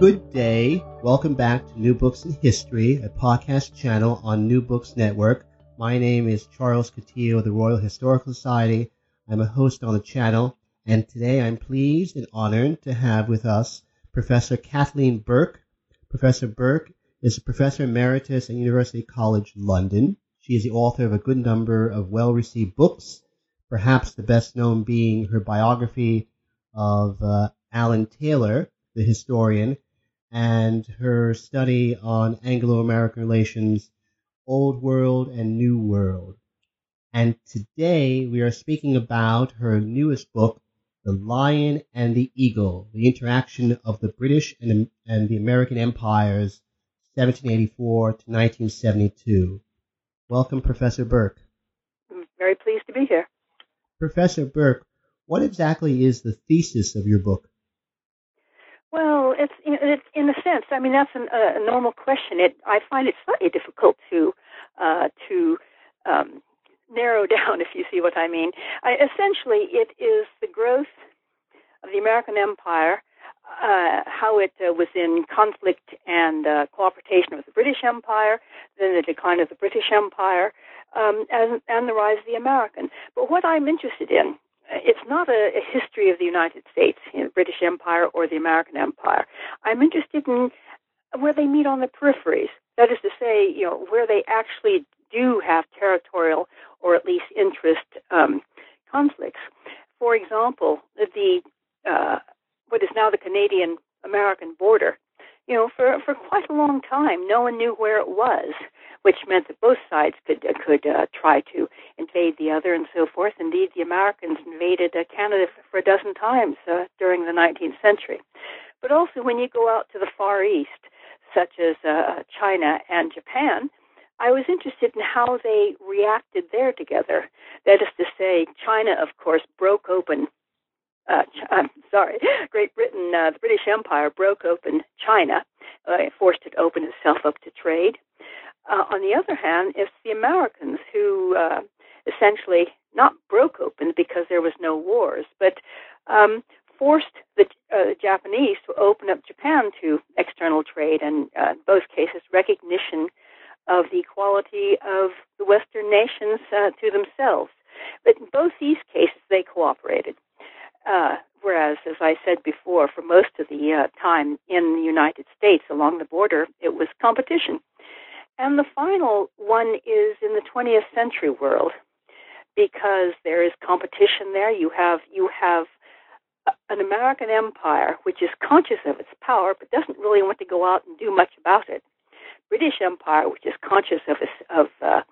Good day. Welcome back to New Books in History, a podcast channel on New Books Network. My name is Charles Coutinho of the Royal Historical Society. I'm a host on the channel, and today I'm pleased and honored to have with us Professor Kathleen Burk. Professor Burk is a professor emeritus at University College London. She is the author of a good number of well received books, perhaps the best known being her biography of uh, Alan Taylor, the historian, and her study on Anglo American relations, Old World and New World. And today we are speaking about her newest book, The Lion and the Eagle The Interaction of the British and, and the American Empires, 1784 to 1972. Welcome, Professor Burk. I'm very pleased to be here. Professor Burk, what exactly is the thesis of your book? Well, it's, it's in a sense. I mean, that's an, a normal question. It I find it slightly difficult to uh, to um, narrow down, if you see what I mean. I, essentially, it is the growth of the American Empire, uh, how it uh, was in conflict and uh, cooperation with the British Empire, then the decline of the British Empire, um, and, and the rise of the American. But what I'm interested in it's not a, a history of the United States, you know, British Empire, or the American Empire. I'm interested in where they meet on the peripheries. That is to say, you know, where they actually do have territorial or at least interest um, conflicts. For example, the uh, what is now the Canadian American border. You know, for for quite a long time, no one knew where it was which meant that both sides could uh, could uh, try to invade the other and so forth. Indeed, the Americans invaded uh, Canada for a dozen times uh, during the 19th century. But also, when you go out to the Far East, such as uh, China and Japan, I was interested in how they reacted there together. That is to say, China, of course, broke open. Uh, I'm sorry, Great Britain, uh, the British Empire broke open China, uh, forced it to open itself up to trade. Uh, on the other hand, it's the Americans who uh, essentially not broke open because there was no wars, but um, forced the uh, Japanese to open up Japan to external trade, and uh, in both cases, recognition of the equality of the Western nations uh, to themselves. But in both these cases, they cooperated. Uh, whereas, as I said before, for most of the uh, time in the United States along the border, it was competition. And the final one is in the 20th century world because there is competition there. You have you have an American empire which is conscious of its power but doesn't really want to go out and do much about it. British Empire, which is conscious of its, of uh,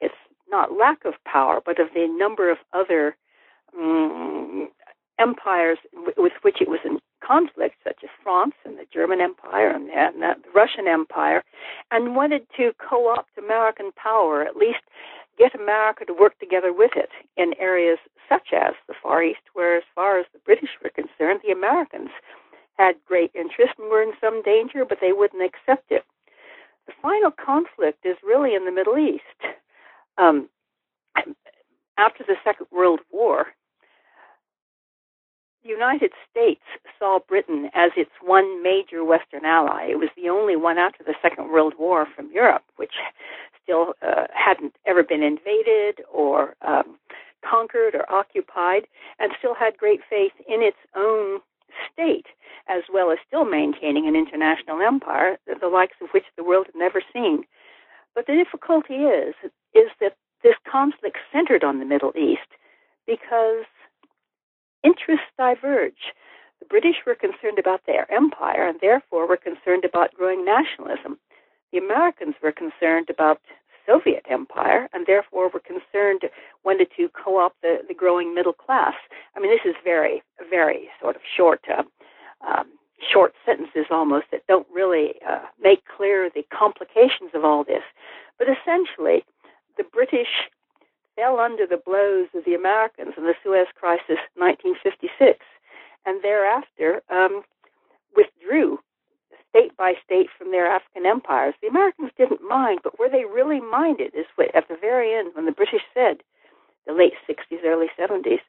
its not lack of power, but of the number of other um, empires with which it was in conflict, such as France and the German Empire and the, and the Russian Empire, and wanted to co opt American power, at least get America to work together with it in areas such as the Far East, where, as far as the British were concerned, the Americans had great interest and were in some danger, but they wouldn't accept it. The final conflict is really in the Middle East. Um, after the Second World War, the United States saw Britain as its one major Western ally. It was the only one after the Second World War from Europe, which still uh, hadn't ever been invaded or um, conquered or occupied, and still had great faith in its own state, as well as still maintaining an international empire, the likes of which the world had never seen. But the difficulty is, is that this conflict centered on the Middle East because interests diverge. British were concerned about their empire and therefore were concerned about growing nationalism. The Americans were concerned about Soviet empire and therefore were concerned, wanted to co-opt the, the growing middle class. I mean, this is very, very sort of short, uh, um, short sentences almost that don't really uh, make clear the complications of all this. But essentially, the British fell under the blows of the Americans in the Suez Crisis 1956, and thereafter um, withdrew state by state from their African empires. The Americans didn't mind, but where they really minded is at the very end when the British said, the late 60s, early 70s,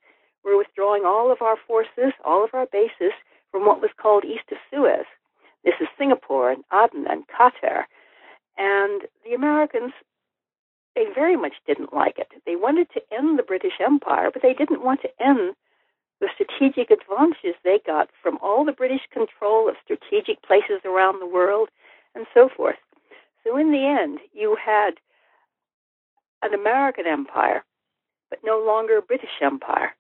we're withdrawing all of our forces, all of our bases from what was called east of Suez. This is Singapore and Aden and Qatar. And the Americans they very much didn't like it. They wanted to end the British Empire, but they didn't want to end the strategic advantages they got from all the British control of strategic places around the world so forth. So in the end, you had an American empire, but no longer a British empire.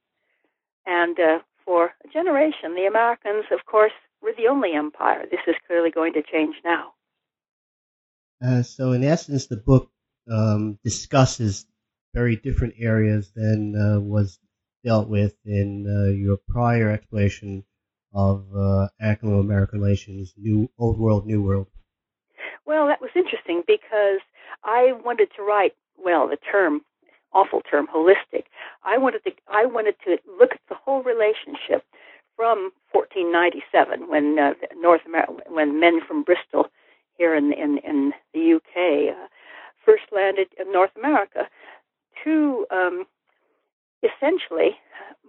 And uh, for a generation, the Americans, of course, were the only empire. This is clearly going to change now. Uh, so, in essence, the book um, discusses very different areas than uh, was dealt with in uh, your prior exploration of uh, Anglo-American relations, New Old World, New World. Well, that was interesting because I wanted to write. Well, the term, awful term, holistic. I wanted to. I wanted to look at the whole relationship from 1497, when uh, North America, when men from Bristol here in in, in the UK uh, first landed in North America to um, essentially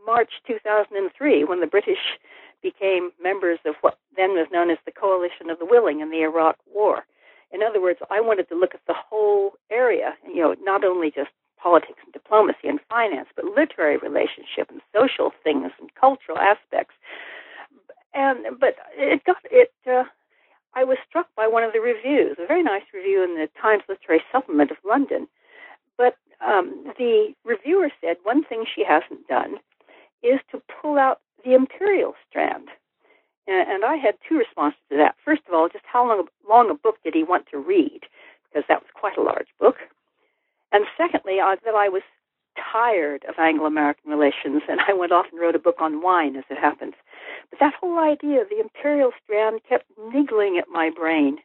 March 2003 when the British became members of what then was known as the Coalition of the Willing in the Iraq War. In other words, I wanted to look at the whole area, you know, not only just politics and diplomacy and finance, but literary relationship and social things and cultural aspects. And but it got it uh, I was struck by one of the reviews, a very nice review in the Times Literary Supplement of London. But um, the reviewer said one thing she hasn't done is to pull out the imperial strand. And, I had two responses to that. First of all, just how long, long a book did he want to read? Because that was quite a large book. And secondly, uh, that I was tired of Anglo American relations, and I went off and wrote a book on wine, as it happens. But that whole idea of the imperial strand kept niggling at my brain.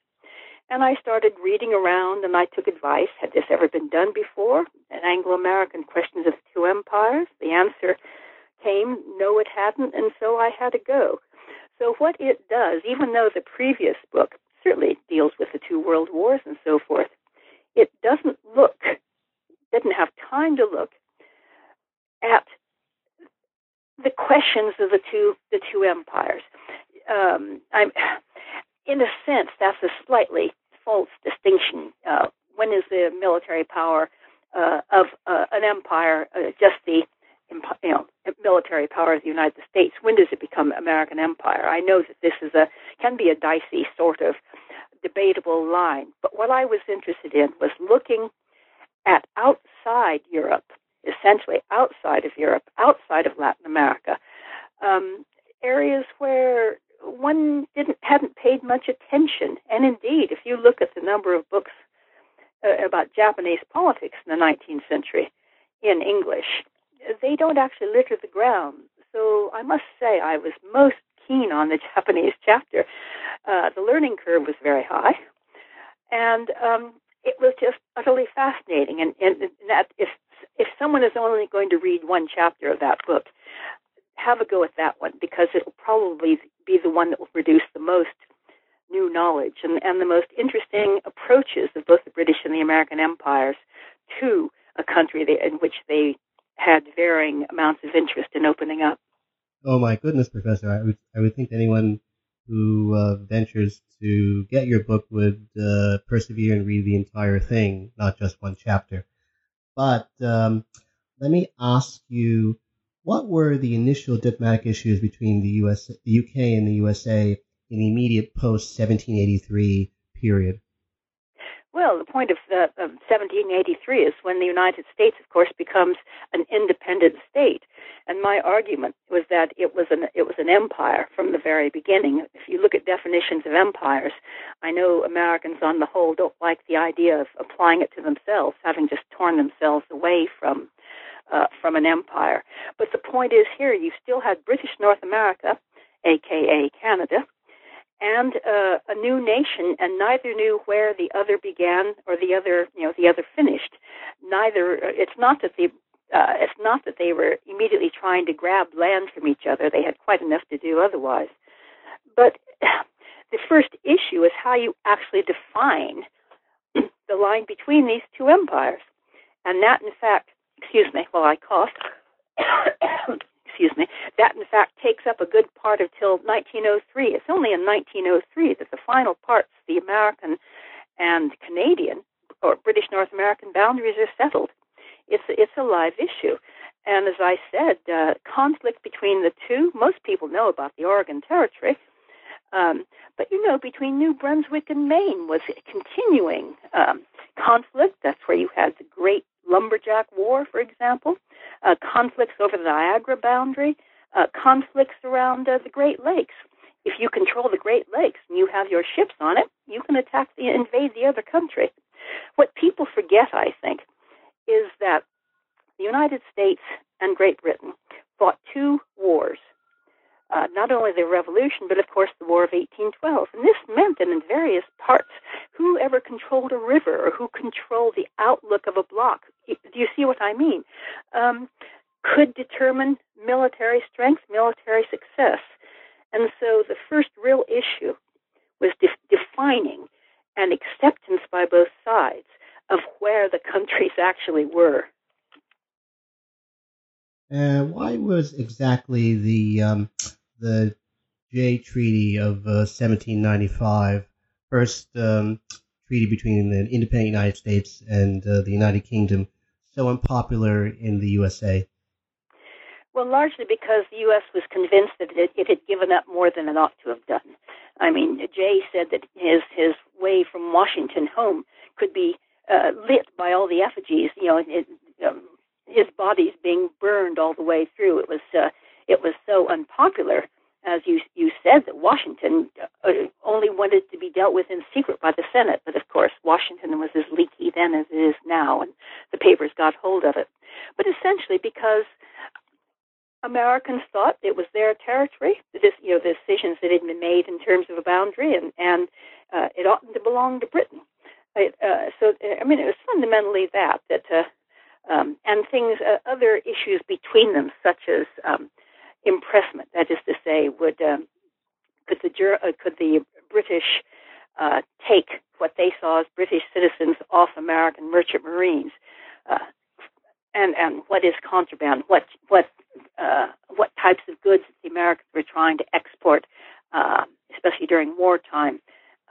And I started reading around and I took advice. Had this ever been done before? An Anglo American Questions of the Two Empires? The answer came, no, it hadn't, and so I had to go. So, what it does, even though the previous book certainly deals with the two world wars and so forth, it doesn't look, didn't have time to look at the questions of the two the two empires. Um, I'm, in a sense, that's a slightly false distinction. Uh, when is the military power uh, of uh, an empire uh, just the you know military power of the United States? When does it become American empire? I know that this is a can be a dicey sort of debatable line, but what I was interested in was looking at outside Europe essentially outside of Europe, outside of Latin America, um, areas where one didn't hadn't paid much attention. And indeed, if you look at the number of books uh, about Japanese politics in the 19th century in English, they don't actually litter the ground. So I must say, I was most keen on the Japanese chapter. Uh, the learning curve was very high, and um, it was just utterly fascinating. And, and that if if someone is only going to read one chapter of that book, have a go at that one because it'll probably be the one that will produce the most new knowledge and, and the most interesting approaches of both the British and the American empires to a country in which they had varying amounts of interest in opening up. Oh my goodness, Professor! I would I would think anyone who uh, ventures to get your book would uh, persevere and read the entire thing, not just one chapter. But um, let me ask you, what were the initial diplomatic issues between the US, the UK, and the USA in the immediate post 1783 period? Well, the point of, uh, of 1783 is when the United States, of course, becomes an independent state. And my argument was that it was an it was an empire from the very beginning. If you look at definitions of empires, I know Americans on the whole don't like the idea of applying it to themselves, having just torn themselves away from uh, from an empire. But the point is here, you still had British North America, aka Canada, and uh, a new nation, and neither knew where the other began or the other, you know, the other finished. Neither. Uh, it's not that the uh, it's not that they were immediately trying to grab land from each other. They had quite enough to do otherwise. But the first issue is how you actually define the line between these two empires. And that, in fact, excuse me, while I cough, excuse me, that in fact takes up a good part of till 1903. It's only in 1903 that the final parts, the American and Canadian or British North American boundaries are settled. It's it's a live issue, and as I said, uh, conflict between the two. Most people know about the Oregon Territory, um, but you know, between New Brunswick and Maine was a continuing um, conflict. That's where you had the Great Lumberjack War, for example, uh, conflicts over the Niagara boundary, uh, conflicts around uh, the Great Lakes. If you control the Great Lakes and you have your ships on it, you can attack the invade the other country. What people forget, I think, is that the United States and Great Britain fought two wars. Uh, not only the Revolution, but of course the War of 1812. And this meant that in various parts, whoever controlled a river or who controlled the outlook of a block, do you see what I mean? Um, could determine military strength, military success. And so the first real issue was de- defining and acceptance by both sides of where the countries actually were. Uh, why was exactly the um, the Jay Treaty of uh, 1795 first um, treaty between the independent United States and uh, the United Kingdom so unpopular in the USA? Well, largely because the U.S. was convinced that it, it had given up more than it ought to have done. I mean, Jay said that his his way from Washington home could be uh, lit by all the effigies. You know, it, um, his body's being burned all the way through. It was uh, it was so unpopular, as you you said, that Washington uh, only wanted to be dealt with in secret by the Senate. But of course, Washington was as leaky then as it is now, and the papers got hold of it. But essentially, because Americans thought it was their territory, this, you know, the decisions that had been made in terms of a boundary, and and uh, it oughtn't to belong to Britain. It, uh, so, I mean, it was fundamentally that that, uh, um, and things, uh, other issues between them, such as um, impressment. That is to say, would um, could the uh, could the British uh, take what they saw as British citizens off American merchant marines? Uh, and and what is contraband? What what uh, what types of goods the Americans were trying to export, uh, especially during wartime?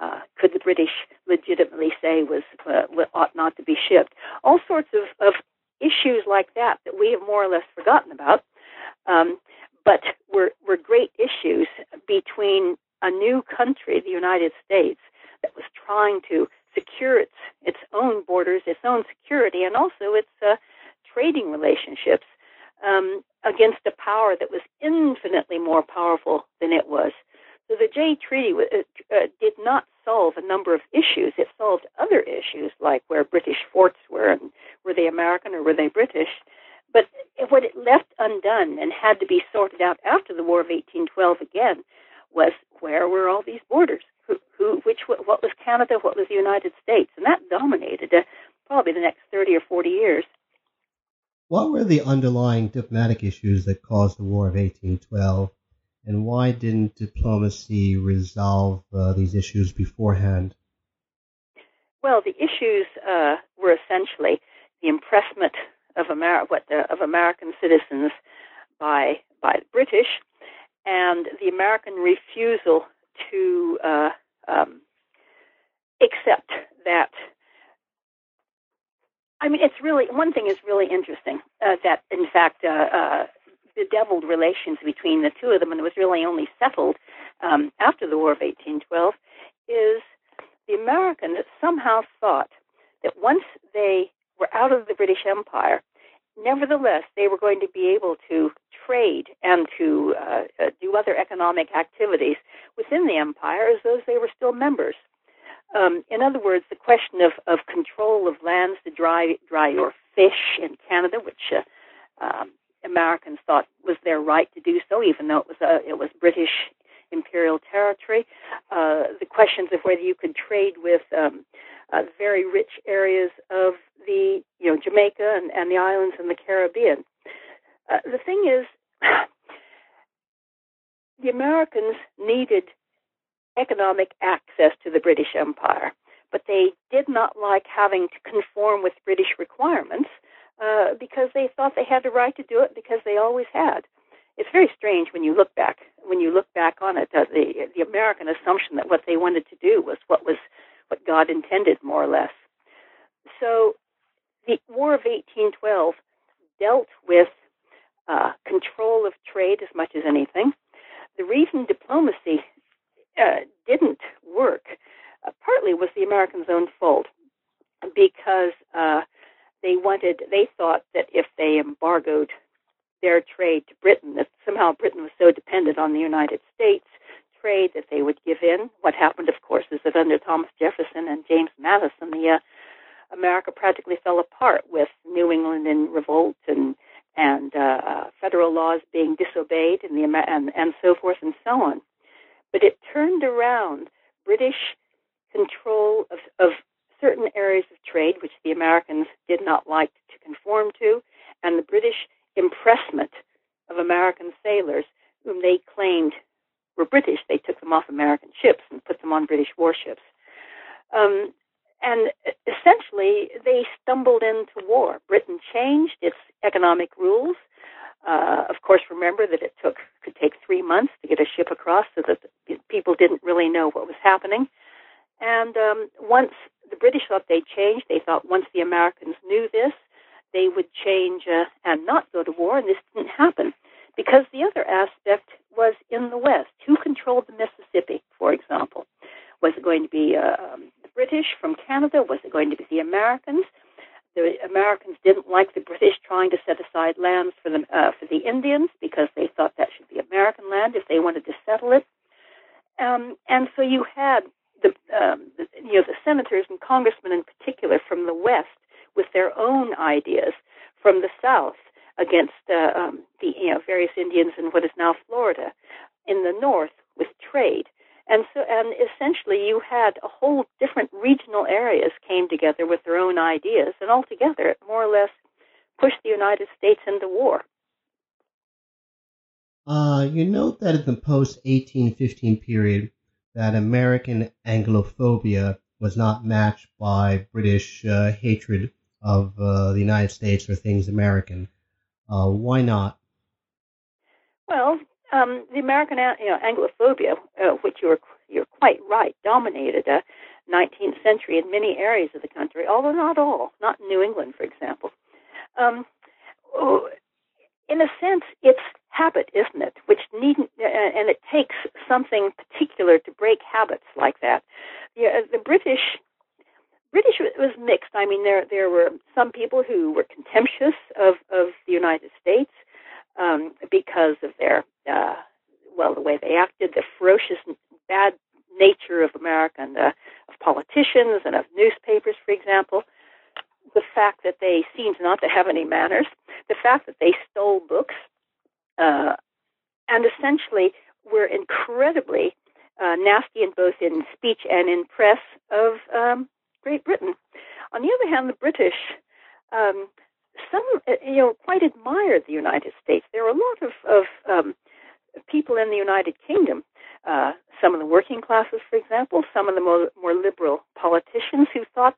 uh, could the British legitimately say was uh, ought not to be shipped? All sorts of, of issues like that that we have more or less forgotten about, um, but were were great issues between a new country, the United States, that was trying to secure its its own borders, its own security, and also its uh, trading relationships um, against a power that was infinitely more powerful than it was. So the Jay Treaty uh, uh, did not solve a number of issues. It solved other issues, like where British forts were, and were they American or were they British? But what it left undone and had to be sorted out after the War of 1812 again was where were all these borders? Who, who which, what was Canada? What was the United States? And that dominated uh, probably the next 30 or 40 years. What were the underlying diplomatic issues that caused the War of 1812? and why didn't diplomacy resolve uh, these issues beforehand? Well, the issues uh, were essentially the impressment of what the, of American citizens by by the British, and the American refusal to uh, um, accept that. I mean, it's really one thing is really interesting uh, that, in fact, uh, uh, bedeviled relations between the two of them, and it was really only settled um, after the War of 1812, is the Americans somehow thought that once they were out of the British Empire, nevertheless, they were going to be able to trade and to uh, uh, do other economic activities within the empire as though they were still members. Um, in other words, the question of, of control of lands to dry, dry your fish in Canada, which uh, um, Americans thought was their right to do so, even though it was a, it was British imperial territory. Uh, the questions of whether you could trade with um, uh, very rich areas of the you know Jamaica and, and the islands in the Caribbean. Uh, the thing is, the Americans needed economic access to the British Empire, but they did not like having to conform with British requirements uh, because they thought they had the right to do it because they always had. It's very strange when you look back when you look back on it. Uh, the the American assumption that what they wanted to do was what was what God intended, more or less. So, the War of 1812 dealt with uh, control of trade as much as anything. The reason diplomacy uh, didn't work uh, partly was the Americans' own fault because uh, they wanted, they thought that if they embargoed their trade to Britain, that somehow Britain was so dependent on the United States trade that they would give in. What happened, of course, is that under Thomas Jefferson and James Madison, the uh, America practically fell apart with New England in revolt and and uh, federal laws being disobeyed and the and and so forth and so on. But it turned around British control of, of certain areas of trade, which the Americans did not like to conform to, and the British impressment of American sailors, whom they claimed were British. They took them off American ships and put them on British warships. Um, and essentially, they stumbled into war. Britain changed its economic rules. Uh, of course, remember that it took could take three months to get a ship across, so that people didn't really know what was happening. And um, once the British thought they'd change, they thought once the Americans knew this, they would change uh, and not go to war, and this didn't happen because the other aspect was in the West. Who controlled the Mississippi, for example? Was it going to be uh, um, British from Canada? Was it going to be the Americans? The Americans didn't like the British trying to set aside lands for the uh, for the Indians because they thought that should be American land if they wanted to settle it. Um, and so you had the, um, the you know the senators and congressmen in particular from the West with their own ideas from the South against uh, um, the you know various Indians in what is now Florida, in the north with trade, and so and essentially you had a whole different regional areas came together with their own ideas, and altogether it more or less pushed the United States into war. Uh, you note that in the post 1815 period, that American Anglophobia was not matched by British uh, hatred of uh, the United States or things American. Uh, why not? Well, um, the American you know, Anglophobia, uh, which you're you're quite right, dominated the 19th century in many areas of the country, although not all, not New England, for example. Um, oh, in a sense, it's habit, isn't it? Which needn't, uh, and it takes something particular to break habits like that. The British British was mixed. I mean, there there were some people who were contemptuous of of the United States um, because of their uh, well, the way they acted, the ferocious bad nature of America and uh, of politicians and of newspapers, for example. The fact that they seemed not to have any manners, the fact that they stole books, uh, and essentially were incredibly uh, nasty in both in speech and in press of um, Great Britain. On the other hand, the British, um, some uh, you know, quite admired the United States. There were a lot of, of um, people in the United Kingdom. Uh, some of the working classes, for example, some of the more, more liberal politicians who thought,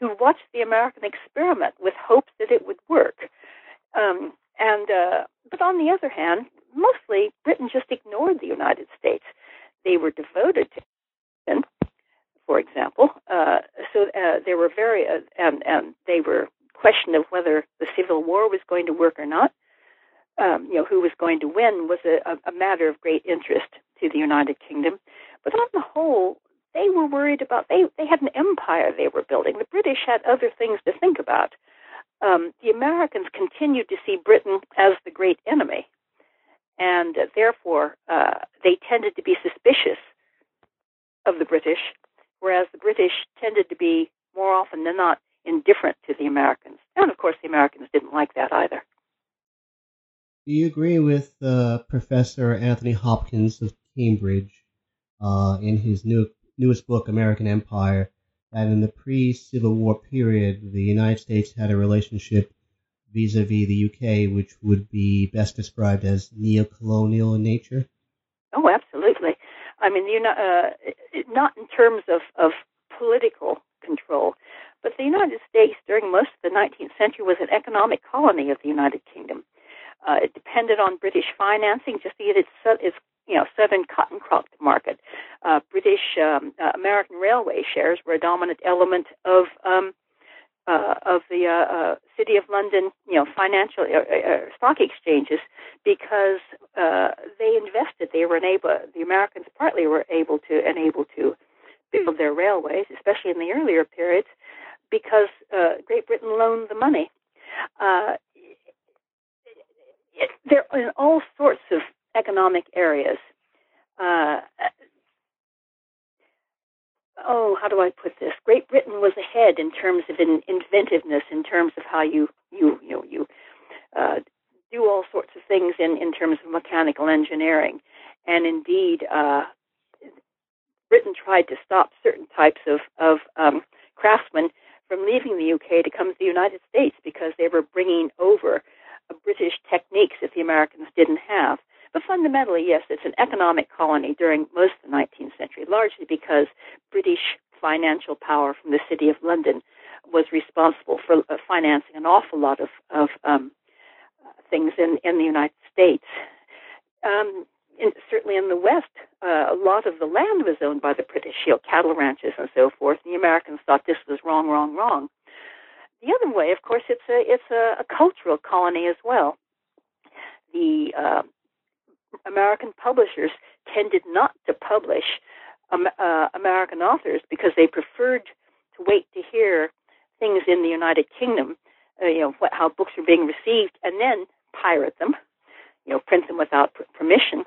who watched the American experiment with hopes that it would work. Um, and uh, but on the other hand, mostly Britain just ignored the United States. They were devoted to Britain, for example. Uh, so uh, they were very uh, and and they were question of whether the Civil War was going to work or not. Um, you know, who was going to win was a, a matter of great interest to the United Kingdom. But on the whole, they were worried about they they had an empire they were building. The British had other things to think about. Um, the Americans continued to see Britain as the great enemy, and uh, therefore uh, they tended to be suspicious of the British, whereas the British tended to be more often than not indifferent to the Americans. And of course, the Americans didn't like that either. Do you agree with uh, Professor Anthony Hopkins of Cambridge uh, in his new newest book, American Empire, that in the pre-Civil War period, the United States had a relationship vis-a-vis the UK, which would be best described as neo-colonial in nature? Oh, absolutely. I mean, you know, uh, not in terms of, of political control, but the United States during most of the 19th century was an economic colony of the United Kingdom. Uh, it depended on British financing just to get its, its you know, southern cotton crop to market. Uh, British um, uh, American railway shares were a dominant element of um, uh, of the uh, uh, City of London, you know, financial uh, uh, stock exchanges because uh, they invested. They were able. The Americans partly were able to and able to build their railways, especially in the earlier periods, because uh, Great Britain loaned the money. Uh, it, there in all sorts of economic areas. Uh, oh, how do I put this? Great Britain was ahead in terms of in, inventiveness, in terms of how you you you know, you uh, do all sorts of things in in terms of mechanical engineering, and indeed, uh, Britain tried to stop certain types of of um, craftsmen from leaving the UK to come to the United States because they were bringing over British techniques that the Americans didn't have. But fundamentally, yes, it's an economic colony during most of the 19th century, largely because British financial power from the City of London was responsible for uh, financing an awful lot of, of um, things in, in the United States. Um, in, certainly in the West, uh, a lot of the land was owned by the British, you know, cattle ranches and so forth. And the Americans thought this was wrong, wrong, wrong. The other way, of course, it's a it's a, a cultural colony as well. The uh, American publishers tended not to publish um, uh, American authors because they preferred to wait to hear things in the United Kingdom, uh, you know, what, how books were being received, and then pirate them, you know, print them without permission.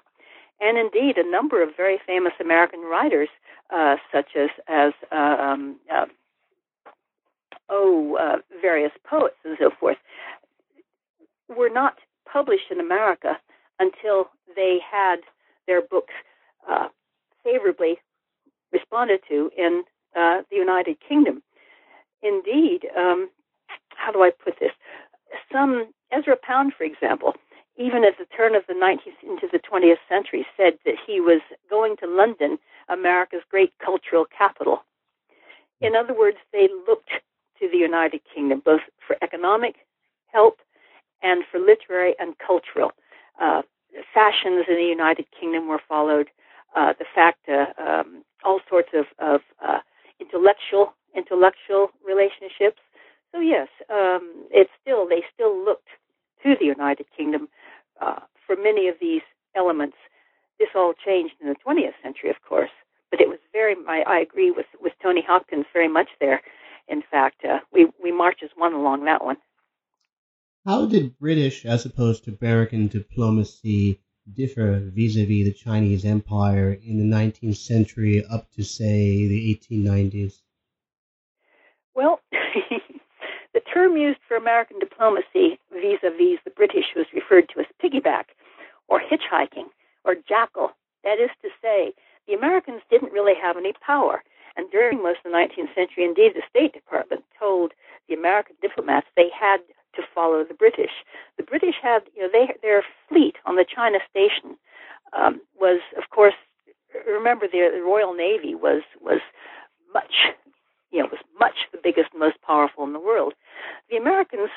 And indeed, a number of very famous American writers, uh, such as as uh, um, uh, oh, uh, various poets and so forth, were not published in America until they had their books uh, favorably responded to in uh, the United Kingdom. Indeed, um, how do I put this? Some Ezra Pound, for example, even at the turn of the 19th into the 20th century, said that he was going to London, America's great cultural capital. In other words, they looked to the United Kingdom, both for economic help and for literary and cultural. Uh, fashions in the United Kingdom were followed. Uh, the fact, uh, um, all sorts of, of uh, intellectual intellectual relationships. So yes, um, it's still they still looked to the United Kingdom uh, for many of these elements. This all changed in the 20th century, of course, but it was very. I, I agree with with Tony Hopkins very much there. In fact, uh, we we march as one along that one. How did British, as opposed to American diplomacy, differ vis-a-vis the Chinese Empire in the 19th century up to, say, the 1890s? Well, term used for American diplomacy vis-a-vis the British was referred to as piggyback, or hitchhiking, or jackal. That is to say, the Americans didn't really have any power. And during most of the 19th century, indeed, the State Department told the American diplomats they had to follow the British. The British had, you know, they, their fleet on the China Station um, was, of course, remember the, the Royal Navy was was much, you know was much the biggest, most powerful in the world. The Americans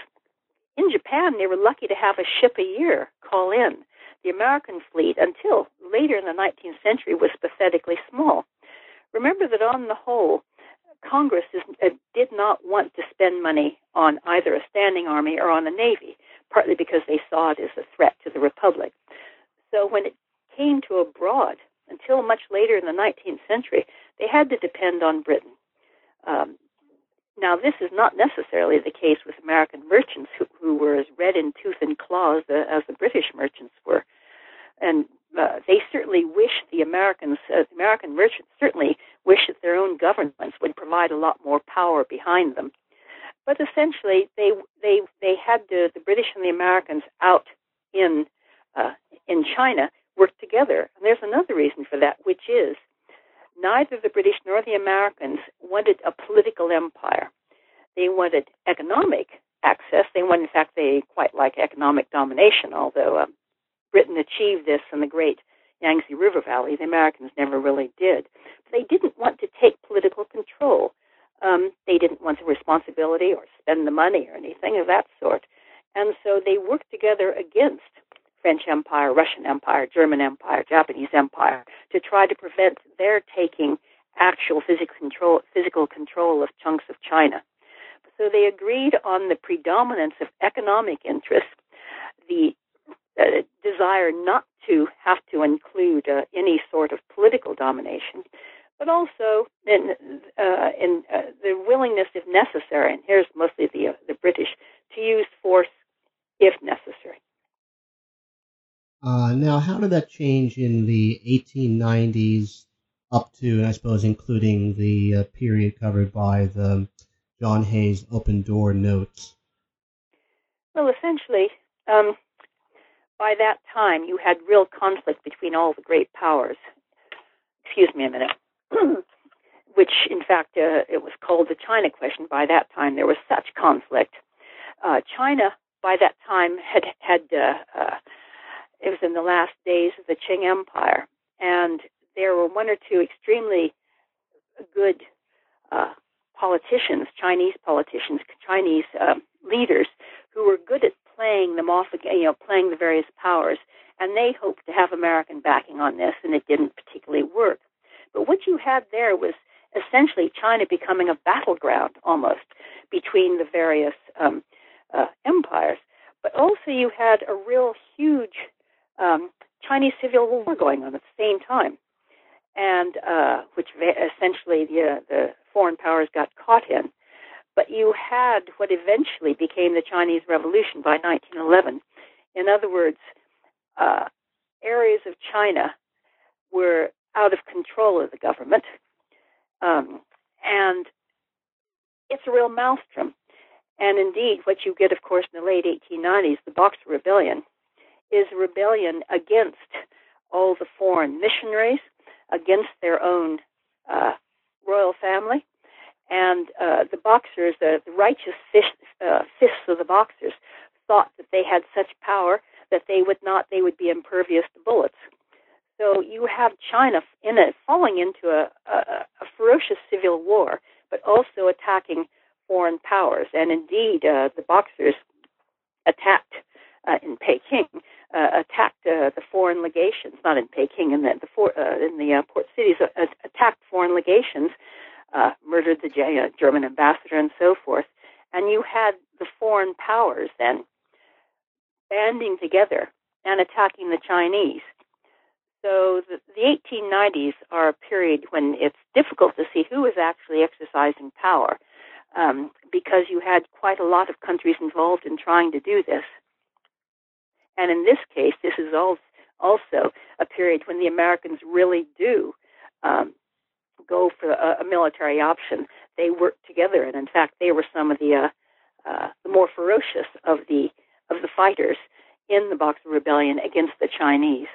in Japan, they were lucky to have a ship a year call in. The American fleet, until later in the 19th century, was pathetically small. Remember that on the whole, Congress is, uh, did not want to spend money on either a standing army or on a navy, partly because they saw it as a threat to the republic. So when it came to abroad, until much later in the 19th century, they had to depend on Britain. Um, now, this is not necessarily the case with American merchants who, who were as red in tooth and claw as the, as the British merchants were. And uh, they certainly wish the Americans, uh, the American merchants certainly wish that their own governments would provide a lot more power behind them. But essentially, they they they had the, the British and the Americans out in uh, in China work together. And there's another reason for that, which is neither the British nor the Americans wanted a political empire. They wanted economic access. They wanted, in fact, they quite like economic domination, although um, Britain achieved this in the great Yangtze River Valley. The Americans never really did. But they didn't want to take political control. Um, they didn't want the responsibility or spend the money or anything of that sort. And so they worked together against French Empire, Russian Empire, German Empire, Japanese Empire to try to prevent their taking actual physical control, physical control of chunks of China. So they agreed on the predominance of economic interests, the uh, desire not to have to include uh, any sort of political domination, but also in, uh, in uh, the willingness, if necessary, and here's mostly the uh, the British, to use force if necessary. Uh, now, how did that change in the 1890s up to, and I suppose, including the uh, period covered by the John Hay's Open Door Notes? Well, essentially, um, by that time, you had real conflict between all the great powers. Excuse me a minute. Which, in fact, uh, it was called the China question. By that time, there was such conflict. Uh, China, by that time, had had uh, uh it was in the last days of the Qing Empire, and there were one or two extremely good uh, politicians, Chinese politicians, Chinese uh, leaders, who were good at playing them off again, you know, playing the various powers, and they hoped to have American backing on this, and it didn't particularly work. But what you had there was essentially China becoming a battleground almost between the various um, uh, empires. But also you had a real huge um, Chinese civil war going on at the same time, and uh, which essentially the, uh, the foreign powers got caught in. But you had what eventually became the Chinese Revolution by 1911. In other words, uh, areas of China were out of control of the government, um, and it's a real maelstrom. And indeed, what you get, of course, in the late 1890s, the Boxer Rebellion, is rebellion against all the foreign missionaries, against their own uh, royal family. And uh, the boxers, the, the righteous fists, uh, fists of the boxers, thought that they had such power that they would not, they would be impervious to bullets. So you have China in it falling into a, a, a ferocious civil war, but also attacking foreign powers. And indeed, uh, the boxers attacked uh, in Peking uh, attacked uh, the foreign legations, not in Peking, in the, the for, uh, in the uh, port cities, uh, attacked foreign legations, uh, murdered the German ambassador, and so forth. And you had the foreign powers then banding together and attacking the Chinese. So the, the 1890s are a period when it's difficult to see who is actually exercising power, um, because you had quite a lot of countries involved in trying to do this. And in this case, this is also a period when the Americans really do um, go for a, a, military option. They work together, and in fact, they were some of the uh, uh, the more ferocious of the of the fighters in the Boxer Rebellion against the Chinese.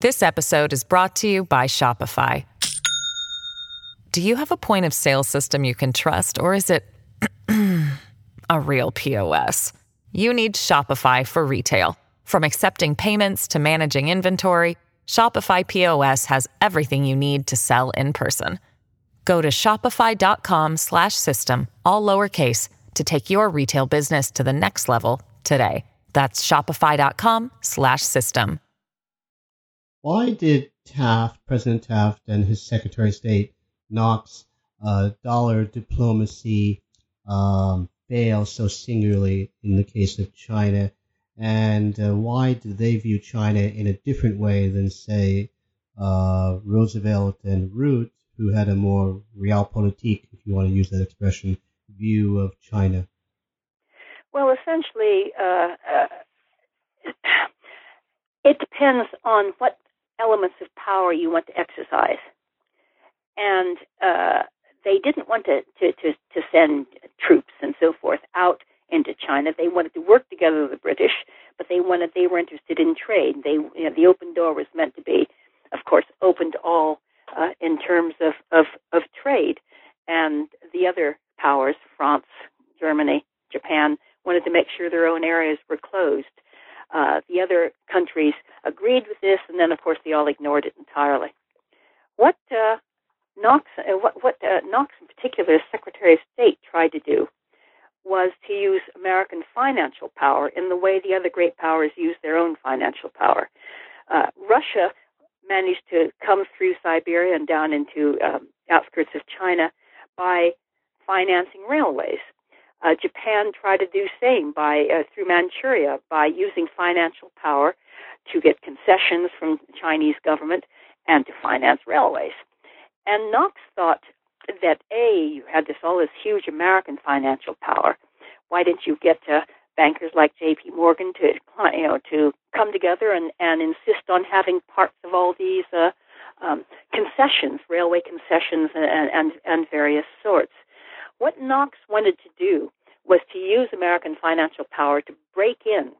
This episode is brought to you by Shopify. Do you have a point of sale system you can trust, or is it a real POS? You need Shopify for retail. From accepting payments to managing inventory, Shopify POS has everything you need to sell in person. Go to shopify.com slash system, all lowercase, to take your retail business to the next level today. That's shopify.com slash system. Why did Taft, President Taft, and his Secretary of State Knox uh, dollar diplomacy um, fail so singularly in the case of China? And uh, why do they view China in a different way than, say, uh, Roosevelt and Root, who had a more realpolitik, if you want to use that expression, view of China? Well, essentially, uh, uh, it depends on what elements of power you want to exercise. And uh, they didn't want to, to, to, to send troops and so forth out into China. They wanted to work together with the British, but they wanted they were interested in trade. They you know, the open door was meant to be, of course, open to all uh, in terms of, of of trade. And the other powers, France, Germany, Japan, wanted to make sure their own areas were closed. Uh, the other countries agreed with this, and then, of course, they all ignored it entirely. What uh, Knox, uh, what, what uh, Knox in particular, as Secretary of State, tried to do was to use American financial power in the way the other great powers use their own financial power. Uh, Russia managed to come through Siberia and down into um, outskirts of China by financing railways. Uh, Japan tried to do same by uh, through Manchuria by using financial power to get concessions from the Chinese government and to finance railways. And Knox thought that a you had this all this huge American financial power. Why didn't you get uh, bankers like J.P. Morgan to you know to come together and and insist on having parts of all these uh, um, concessions, railway concessions, and, and and various sorts. What Knox wanted to do was to use American financial power to break in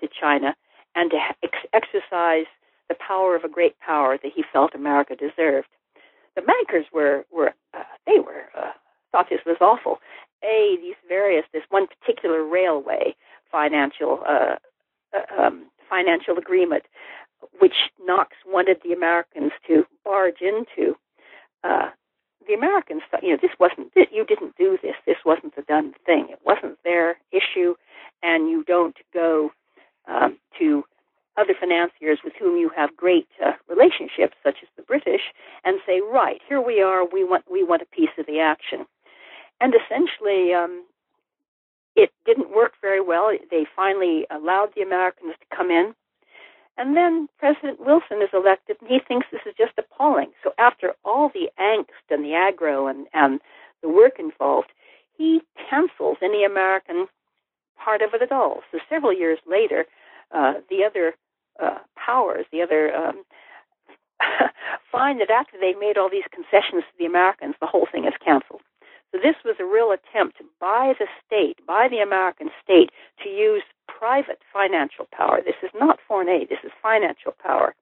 to China and to ex- exercise the power of a great power that he felt America deserved the bankers were were uh, they were uh, thought this was awful. A these various this one particular railway financial uh, uh, um, financial agreement, which Knox wanted the Americans to barge into. Uh, the Americans thought, you know, this wasn't you didn't do this. This wasn't a done thing. It wasn't their issue, and you don't go um, to other financiers with whom you have great uh, relationships, such as the British, and say, right, here we are, we want we want a piece of the action. And essentially, um, it didn't work very well. They finally allowed the Americans to come in. And then President Wilson is elected, and he thinks this is just appalling. So after all the angst and the aggro and, and the work involved, he cancels any American part of it at all. So several years later, uh, the other uh, powers, the other, um, find that after they made all these concessions to the Americans, the whole thing is canceled. So this was a real attempt by the state, by the American state, to use private financial power. This is not foreign aid, this is financial power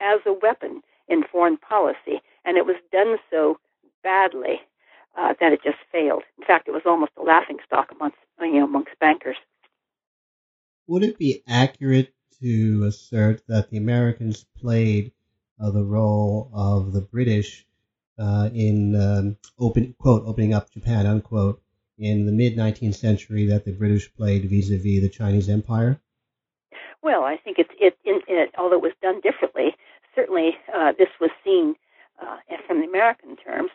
as a weapon in foreign policy. And it was done so badly uh, that it just failed. In fact, it was almost a laughing stock amongst, you know, amongst bankers. Would it be accurate to assert that the Americans played uh, the role of the British uh, in um, open quote opening up Japan unquote in the mid 19th century that the British played vis-a-vis the Chinese Empire? Well, I think it's it, it, it although it was done differently. Certainly, uh, this was seen uh, from the American terms.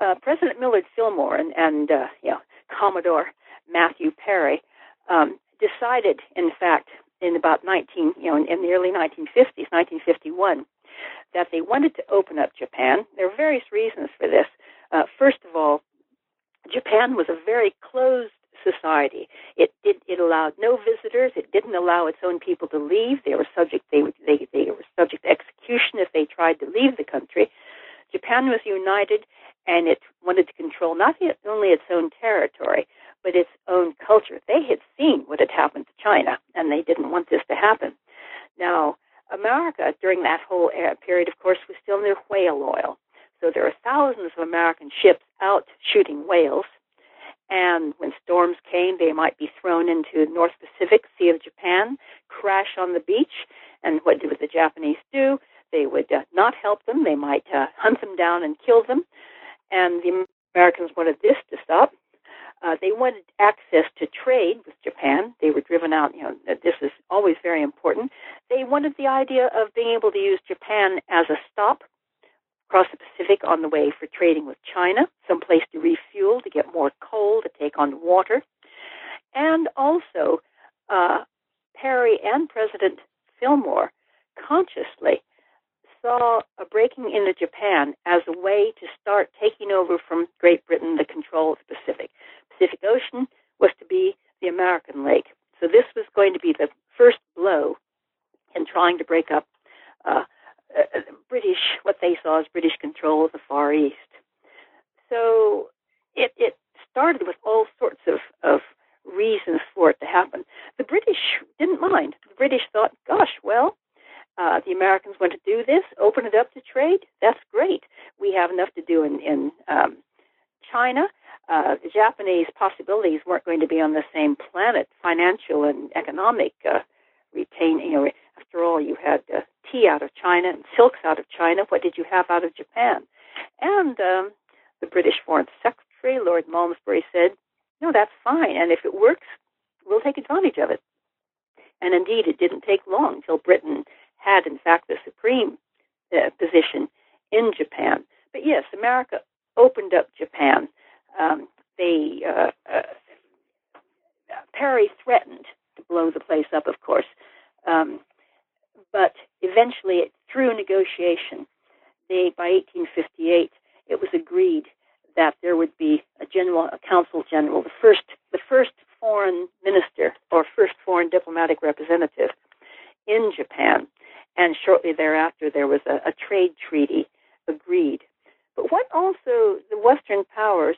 Uh, President Millard Fillmore and, and uh, you know Commodore Matthew Perry um, decided, in fact, in about 19, you know, in, in the early 1950s, 1951, that they wanted to open up Japan. There are various reasons for this. Uh, first of all, Japan was a very closed society. It did it allowed no visitors. It didn't allow its own people to leave. They were subject they they they were subject to execution if they tried to leave the country. Japan was united and it wanted to control not only its own territory but its own culture. They had seen what had happened to China, and they didn't want this to happen. Now, America, during that whole period, of course, was still near whale oil. So there are thousands of American ships out shooting whales. And when storms came, they might be thrown into the North Pacific Sea of Japan, crash on the beach. And what would the Japanese do? They would uh, not help them. They might uh, hunt them down and kill them. and the Americans wanted this to stop. Uh, they wanted access to trade with Japan. They were driven out. You know, this is always very important. They wanted the idea of being able to use Japan as a stop across the Pacific on the way for trading with China, some place to refuel, to get more coal, to take on water. And also, uh, Perry and President Fillmore consciously saw a breaking into Japan as a way to start taking over from Great Britain the control of the Pacific. Pacific Ocean was to be the American lake. So this was going to be the first blow in trying to break up uh, uh, British, what they saw as British control of the Far East. So it, it started with all sorts of, of reasons for it to happen. The British didn't mind. The British thought, gosh, well, uh, the Americans want to do this, open it up to trade. That's great. We have enough to do in, in um, China. Uh, the Japanese possibilities weren't going to be on the same planet, financial and economic. Uh, retain, you know, after all, you had uh, tea out of China and silks out of China. What did you have out of Japan? And um, the British Foreign Secretary, Lord Malmesbury, said, no, that's fine. And if it works, we'll take advantage of it. And indeed, it didn't take long until Britain had, in fact, the supreme uh, position in Japan. But yes, America opened up Japan. Um, they uh, uh, Perry threatened to blow the place up, of course, um, but eventually, through negotiation, they by 1858 it was agreed that there would be a general, a consul general, the first, the first foreign minister or first foreign diplomatic representative in Japan. And shortly thereafter, there was a, a trade treaty agreed. But what also the Western powers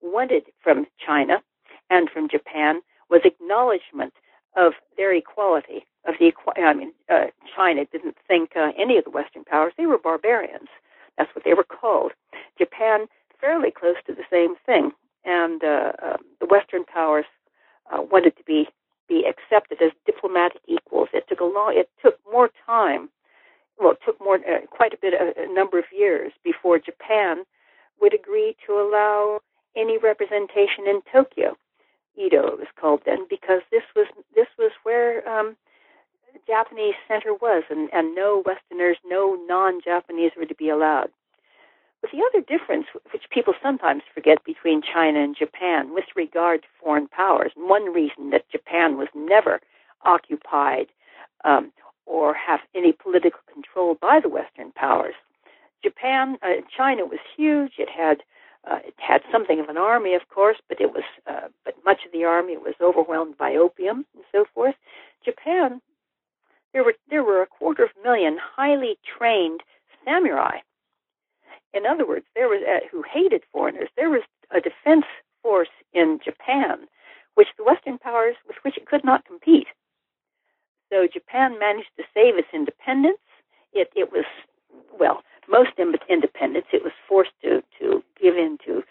wanted from China and from Japan was acknowledgement of their equality. Of the, I mean, uh, China didn't think uh, any of the Western powers; they were barbarians. That's what they were called. Japan fairly close to the same thing. And uh, uh, the Western powers uh, wanted to be be accepted as diplomatic equals. It took a long, it took more time. Well, it took more, uh, quite a bit, a, a number of years before Japan would agree to allow any representation in Tokyo. Edo it was called then, because this was this was where um, Japanese center was, and, and no Westerners, no non-Japanese were to be allowed. But the other difference, which people sometimes forget between China and Japan with regard to foreign powers, one reason that Japan was never occupied um, or have any political control by the Western powers. Japan, uh, China was huge. It had uh, it had something of an army, of course, but it was uh, but much of the army was overwhelmed by opium and so forth. Japan, there were there were a quarter of a million highly trained samurai in other words, there was uh, who hated foreigners. There was a defense force in Japan, which the Western powers with which it could not compete. So Japan managed to save its independence. It it was well most in independence. It was forced to to give in to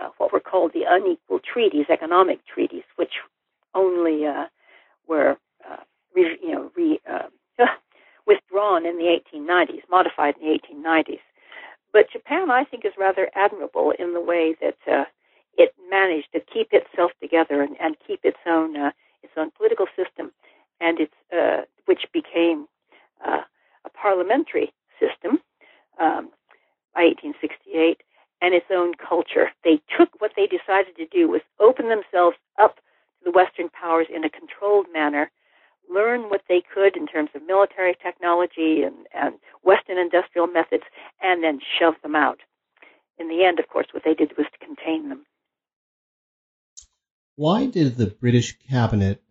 uh, what were called the unequal treaties, economic treaties, which only uh, were uh, re, you know re, uh, withdrawn in the 1890s, modified in the 1890s. But Japan, I think, is rather admirable in the way that uh, it managed to keep itself together and, and keep its own uh, its own political system, and its uh, which became uh, a parliamentary system um, by 1868, and its own culture. They took what they decided to do was open themselves up to the Western powers in a controlled manner learn what they could in terms of military technology and, and Western industrial methods, and then shove them out. In the end, of course, what they did was to contain them. Why did the British cabinet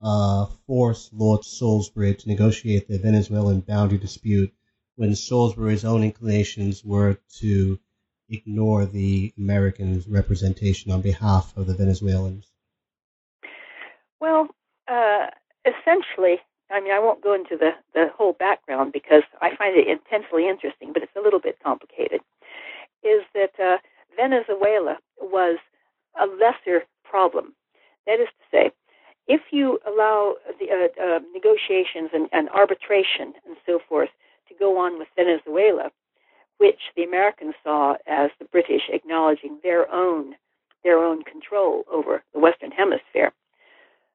uh, force Lord Salisbury to negotiate the Venezuelan boundary dispute when Salisbury's own inclinations were to ignore the Americans' representation on behalf of the Venezuelans? Well, uh, essentially, I mean, I won't go into the, the whole background because I find it intensely interesting, but it's a little bit complicated. Is that uh, Venezuela was a lesser problem. That is to say, if you allow the uh, uh, negotiations and, and arbitration and so forth to go on with Venezuela, which the Americans saw as the British acknowledging their own their own control over the Western Hemisphere.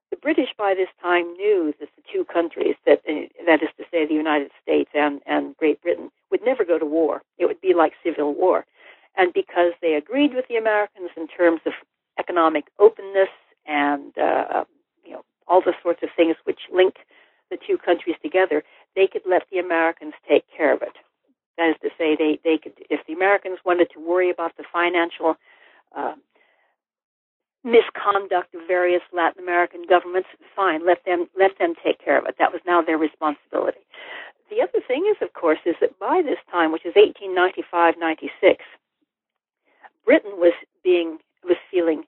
The British by this time knew that the two countries, that uh, that is to say, the United States and, and Great Britain, would never go to war. It would be like civil war. And because they agreed with the Americans in terms of economic openness and uh, you know all the sorts of things which link the two countries together, they could let the Americans take care of it. That is to say, they, they could, if the Americans wanted to worry about the financial uh, misconduct of various Latin American governments, fine, let them let them take care of it. That was now their responsibility. The other thing is, of course, is that by this time, which is 1895-96, Britain was being was feeling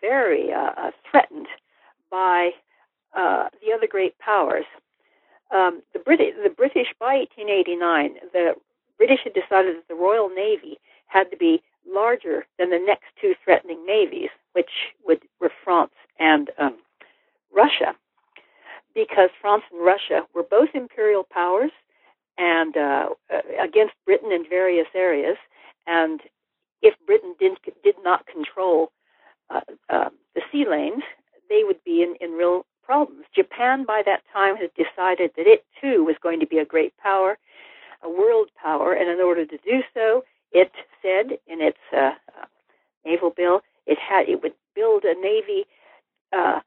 very uh, uh, threatened by uh, the other great powers. Um, the British, the British by 1889, the British had decided that the Royal Navy had to be larger than the next two threatening navies, which would, were France and um, Russia, because France and Russia were both imperial powers and uh, uh against Britain in various areas. And if Britain did, did not control uh, uh, the sea lanes, they would be in, in real problems. Japan, by that time, had decided that it too was going to be a great power, a world power, and in order to do so, it said in its uh, uh, naval bill it had it would build a navy uh,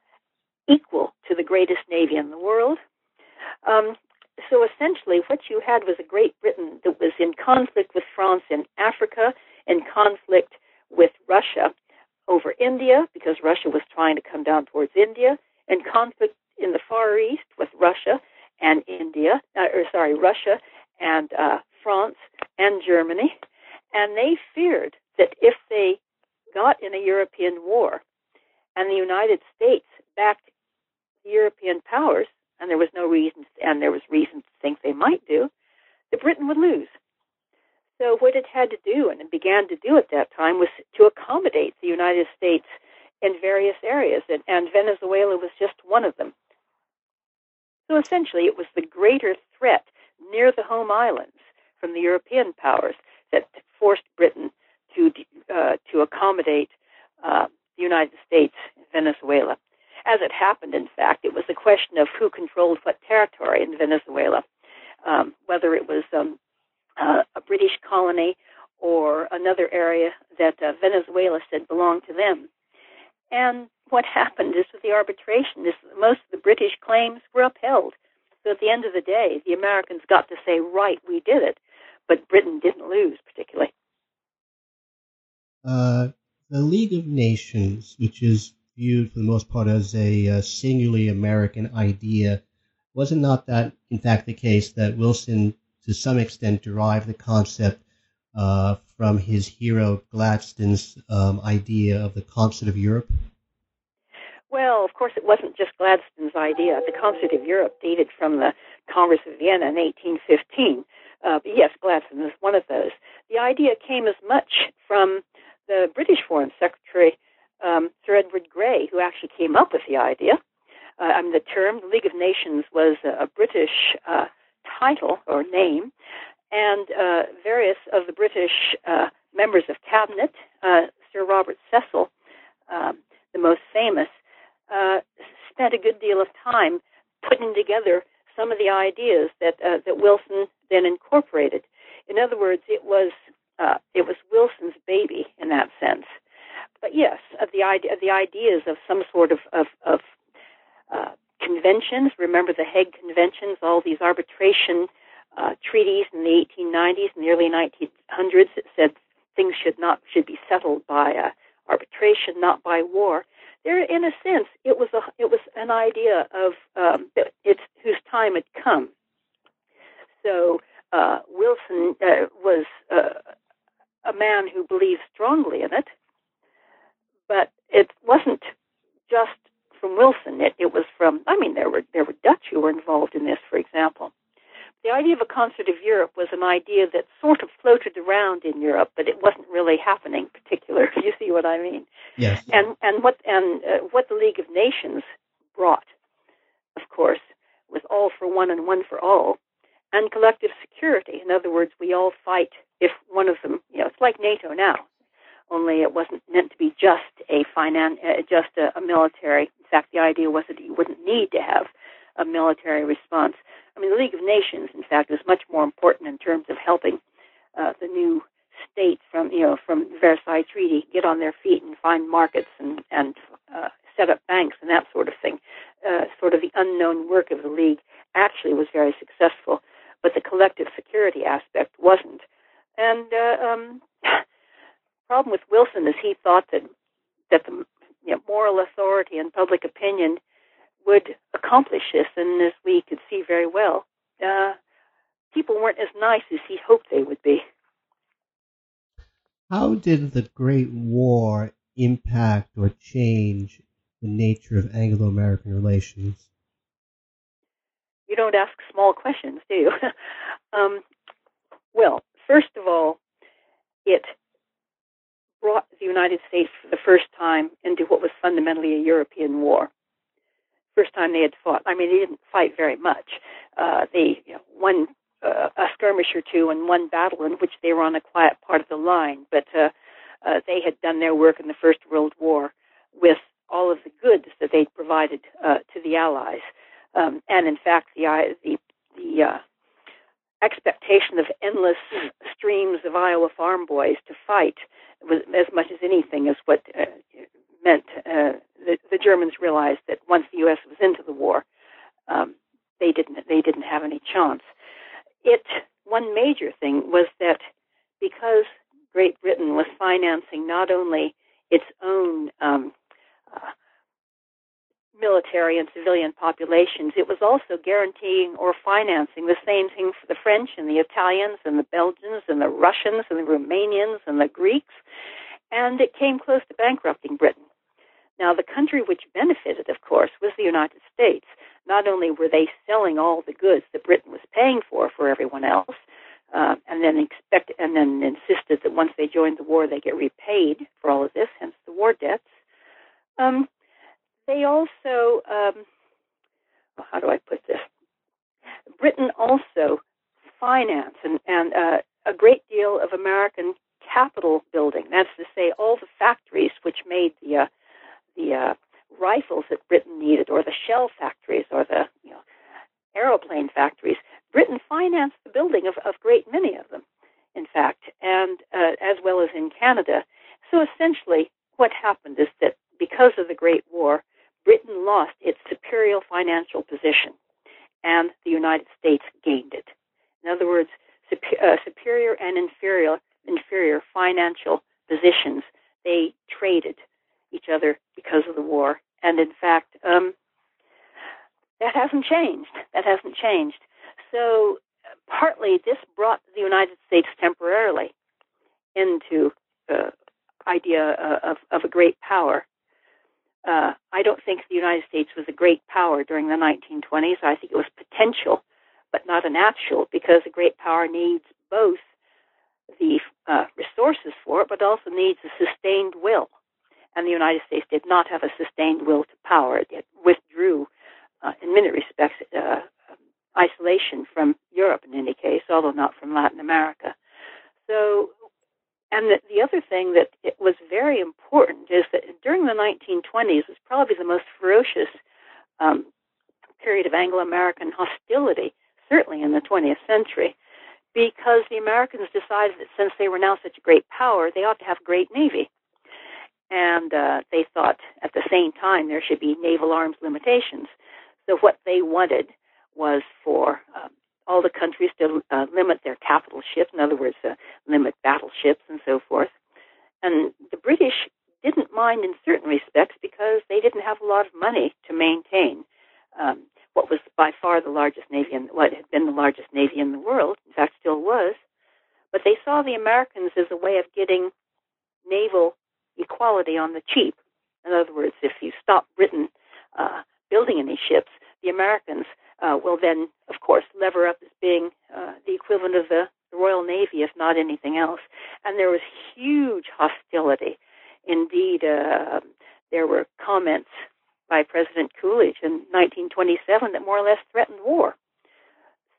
equal to the greatest navy in the world. Um, so essentially, what you had was a Great Britain that was in conflict with France in Africa, in conflict with Russia over India because Russia was trying to come down towards India, and conflict in the Far East with Russia and India, uh, or sorry, Russia and uh, France and Germany, and they feared that if they got in a European war and the United States backed the European powers, and there was no reason, and there was reason to think they might do, that Britain would lose. So what it had to do, and it began to do at that time, was to accommodate the United States in various areas, and, and Venezuela was just one of them. So essentially, it was the greater threat near the home islands from the European powers that forced Britain to uh, to accommodate uh, the United States in Venezuela. As it happened, in fact, it was a question of who controlled what territory in Venezuela, um, whether it was um, uh, a British colony or another area that uh, Venezuela said belonged to them. And what happened is with the arbitration is most of the British claims were upheld. So at the end of the day, the Americans got to say, right, we did it, but Britain didn't lose particularly. Uh, the League which is viewed for the most part as a uh, singularly American idea, was it not that, in fact, the case that Wilson to some extent derived the concept uh, from his hero Gladstone's um, idea of the Concert of Europe? Well, of course, it wasn't just Gladstone's idea. The Concert of Europe dated from the Congress of Vienna in 1815. Uh, yes, Gladstone was one of those. The idea came as much from the British Foreign Secretary, um, Sir Edward Grey, who actually came up with the idea. Uh, I mean, the term League of Nations was a, a British uh, title or name, and uh, various of the British uh, members of cabinet, uh, Sir Robert Cecil, um, the most famous, uh, spent a good deal of time putting together some of the ideas that that Wilson then incorporated. In other words, it was it was Wilson's baby in that sense. But yes, of the idea the ideas of some sort of of, of conventions. Remember the Hague Conventions, all these arbitration uh, treaties in the 1890s and the early 1900s that said things should not should be settled by uh, arbitration, not by war. There, in a sense, it was a it was an idea of um, it's whose time had come. So uh, Wilson uh, was uh, a man who believed strongly in it, but it wasn't just from Wilson. It, it was from, I mean, there were there were Dutch who were involved in this, for example. The idea of a concert of Europe was an idea that sort of floated around in Europe, but it wasn't really happening particular. You see what I mean? Yes. And and what and uh, what the League of Nations brought, of course, was all for one and one for all, and collective security. In other words, we all fight if one of them, you know, it's like NATO now, only it wasn't meant to be just a finan- uh, just a, a military. In fact, the idea was that you wouldn't need to have a military response. I mean, the League of Nations, in fact, was much more important in terms of helping uh, the new states from you know from the Versailles Treaty get on their feet and find markets and and uh, set up banks and that sort of thing. Uh, sort of the unknown work of the League actually was very successful, but the collective security aspect wasn't. And uh, um, problem with Wilson is he thought that that the you know, moral authority and public opinion would accomplish this, and as we could see very well, uh, people weren't as nice as he hoped they would be. How did the Great War impact or change the nature of Anglo American relations? You don't ask small questions, do you? um, well, first of all, it brought the United States for the first time into what was fundamentally a European war. First time they had fought. I mean, they didn't fight very much. Uh, they you know, won uh, a skirmish or two and one battle in which they were on a quiet part of the line, but uh, uh, they had done their work in the First World War with all of the goods that they'd provided uh, to the Allies. Um, and in fact, the the the uh, expectation of endless streams of Iowa farm boys to fight was as much as anything is what uh, meant uh, the, the Germans realized that once the U.S. was into the war, um, they didn't they didn't have any chance. It one major thing was that because Great Britain was financing not only its own um, uh, military and civilian populations, it was also guaranteeing or financing the same thing for the French and the Italians and the Belgians and the Russians and the Romanians and the Greeks, and it came close to bankrupting Britain. Now, the country which benefited, of course, was the United States. Not only were they selling all the goods that Britain was paying for for everyone else, uh, and then expect and then insisted that once they joined the war, they get repaid for all of this, hence the war debts. Um, they also, um, well, how do I put this? Britain also financed and, and uh, a great deal of American capital building. That's to say, all the factories which made the uh, the uh, rifles that Britain needed, or the shell factories, or the you know, aeroplane factories. Britain financed the building of, of great many of them, in fact, and uh, as well as in Canada. So essentially, what happened is that because of the Great War, Britain lost its superior financial position, and the United States gained it. In other words, uh, superior and inferior inferior financial positions they traded each other because of the war. And in fact, um, that hasn't changed. That hasn't changed. So partly this brought the United States temporarily into the idea of, of a great power. Uh, I don't think the United States was a great power during the 1920s. I think it was potential, but not an actual, because a great power needs both the uh, resources for it, but also needs a sustained will and the United States did not have a sustained will to power. It withdrew, uh, in many respects, uh, isolation from Europe in any case, although not from Latin America. So, and the, the other thing that it was very important is that during the 1920s was probably the most ferocious um, period of Anglo-American hostility, certainly in the 20th century, because the Americans decided that since they were now such a great power, they ought to have a great navy and uh, they thought at the same time there should be naval arms limitations. So what they wanted was for um, all the countries to uh, limit their capital ships, in other words, uh, limit battleships and so forth. And the British didn't mind in certain respects because they didn't have a lot of money to maintain um, what was by far the largest navy in what had been the largest navy in the world. In fact, still was. But they saw the Americans as a way of getting naval equality on the cheap. In other words, if you stop Britain uh, building any ships, the Americans uh, will then, of course, lever up as being uh, the equivalent of the, Royal Navy, if not anything else. And there was huge hostility. Indeed, uh, there were comments by President Coolidge in 1927 that more or less threatened war.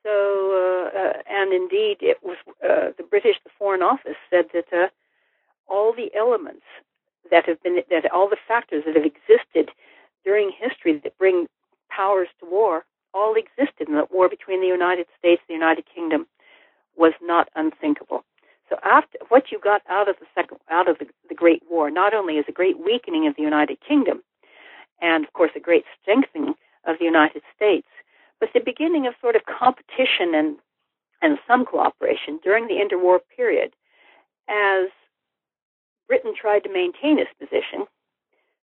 So uh, uh, and indeed, it was uh, the British, the Foreign Office, said that all the elements that have been, that all the factors that have existed during history that bring powers to war, all existed and that war between the United States and the United Kingdom was not unthinkable. So after what you got out of the second, out of the, the Great War, not only is a great weakening of the United Kingdom, and of course a great strengthening of the United States, but the beginning of sort of competition and and some cooperation during the interwar period, as Britain tried to maintain its position,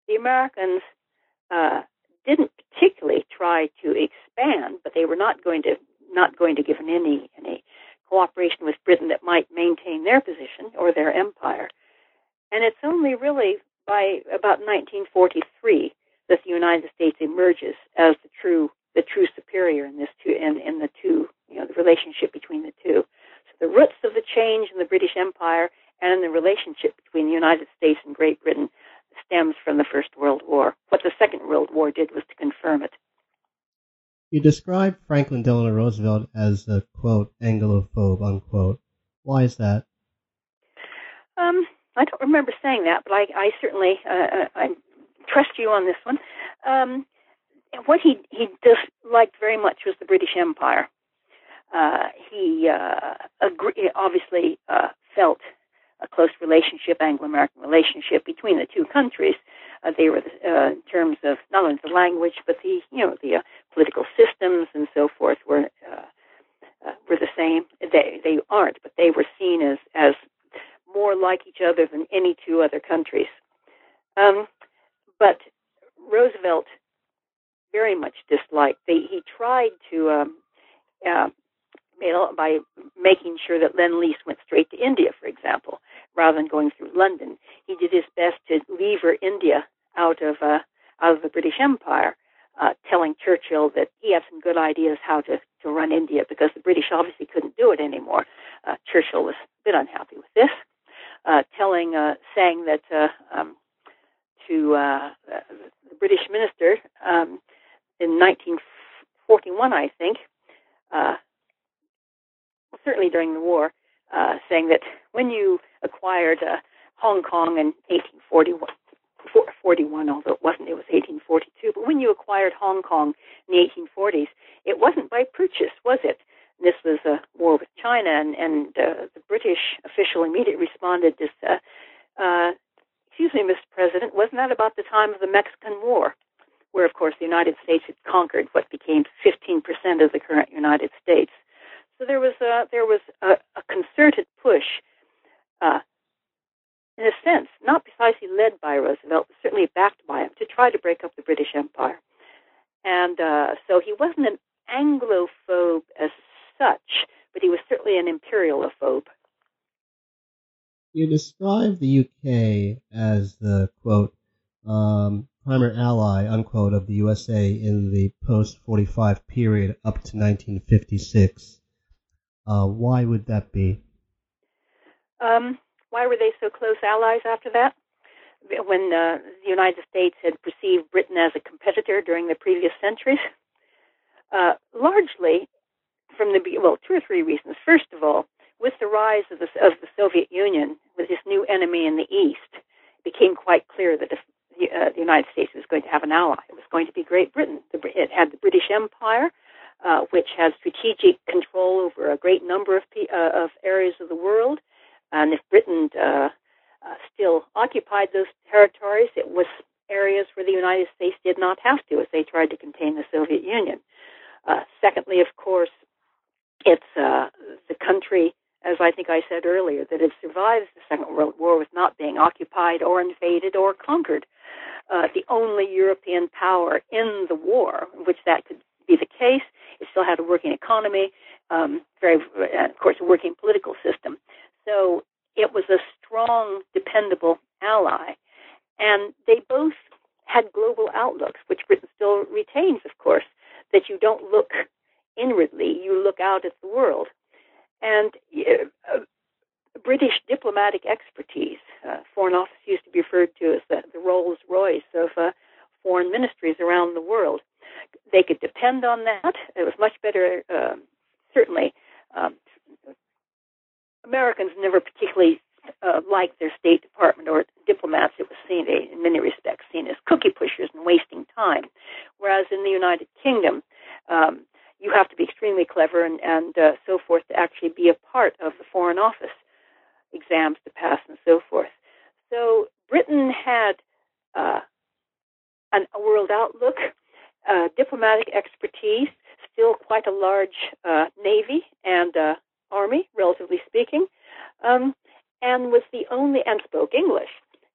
the Americans uh, didn't particularly try to expand, but they were not going to not going to give any any cooperation with Britain that might maintain their position or their empire. And it's only really by about 1943 that the United States emerges as the true the true superior in this two in, in the two you know the relationship between the two. So the roots of the change in the British Empire and in the relationship between the United States and Great Britain stems from the First World War. What the Second World War did was to confirm it. You describe Franklin Delano Roosevelt as a quote Anglophobe unquote. Why is that? Um, I don't remember saying that, but I, I certainly uh, uh I trust you on this one. Um, what he he disliked very much was the British Empire. Uh, he uh, agree, obviously uh, felt a close relationship, Anglo-American relationship between the two countries. Uh, they were uh, in terms of not only the language, but the you know the uh, political systems and so forth were uh, uh, were the same. They they aren't, but they were seen as as more like each other than any two other countries. Um, but Roosevelt very much disliked. They, he tried to um, uh, by making sure that Lend Lease went straight to India, for example, rather than going through London. He did his best to lever India out of uh, out of the British Empire, uh, telling Churchill that he had some good ideas how to to run India because the British obviously couldn't do it anymore. Uh, Churchill was a bit unhappy with this, uh, telling uh, saying that uh, um, to the British minister um, in 1941, I think. Certainly during the war, uh, saying that when you acquired uh, Hong Kong in 1841, 41, although it wasn't, it was 1842. But when you acquired Hong Kong in the 1840s, it wasn't by purchase, was it? This was a war with China, and, and uh, the British official immediately responded, "This, uh, uh, excuse me, Mr. President, wasn't that about the time of the Mexican War?" Where, of course, the United States had conquered what became 15% of the current United States. There was a, there was a, a concerted push, uh, in a sense, not precisely led by Roosevelt, but certainly backed by him, to try to break up the British Empire. And uh, so he wasn't an Anglophobe as such, but he was certainly an imperialophobe. You describe the UK as the quote um, primary ally unquote of the USA in the post 45 period up to 1956. Uh, why would that be? Um, why were they so close allies after that? When uh, the United States had perceived Britain as a competitor during the previous centuries? Uh, largely from the well, two or three reasons. First of all, with the rise of the, of the Soviet Union, with this new enemy in the East, it became quite clear that if the, uh, the United States was going to have an ally, it was going to be Great Britain. The, it had the British Empire, uh, which has strategic control over a great number of, uh, of areas of the world. And if Britain uh, uh, still occupied those territories, it was areas where the United States did not have to as they tried to contain the Soviet Union. Uh, secondly, of course, it's the country, as I think I said earlier, that had survived the Second World War with not being occupied or invaded or conquered. Uh, the only European power in the war, which that could be the case. Still had a working economy, um, very, uh, of course, a working political system. So it was a strong, dependable ally. And they both had global outlooks, which Britain still retains, of course, that you don't look inwardly, you look out at the world. And uh, British diplomatic expertise, uh, Foreign Office used to be referred to as the, the Rolls Royce of uh, foreign ministries around the world they could depend on that. It was much better, uh, certainly, um, Americans never particularly uh, liked their State Department or diplomats. It was seen, in many respects, seen as cookie pushers and wasting time. Whereas in the United Kingdom, um, you have to be extremely clever and, and uh, so forth to actually be a part of the Foreign Office exams to pass and so forth. So Britain had uh, an, a world outlook, uh, diplomatic expertise, still quite a large uh, navy and uh, army, relatively speaking, um, and was the only and spoke English,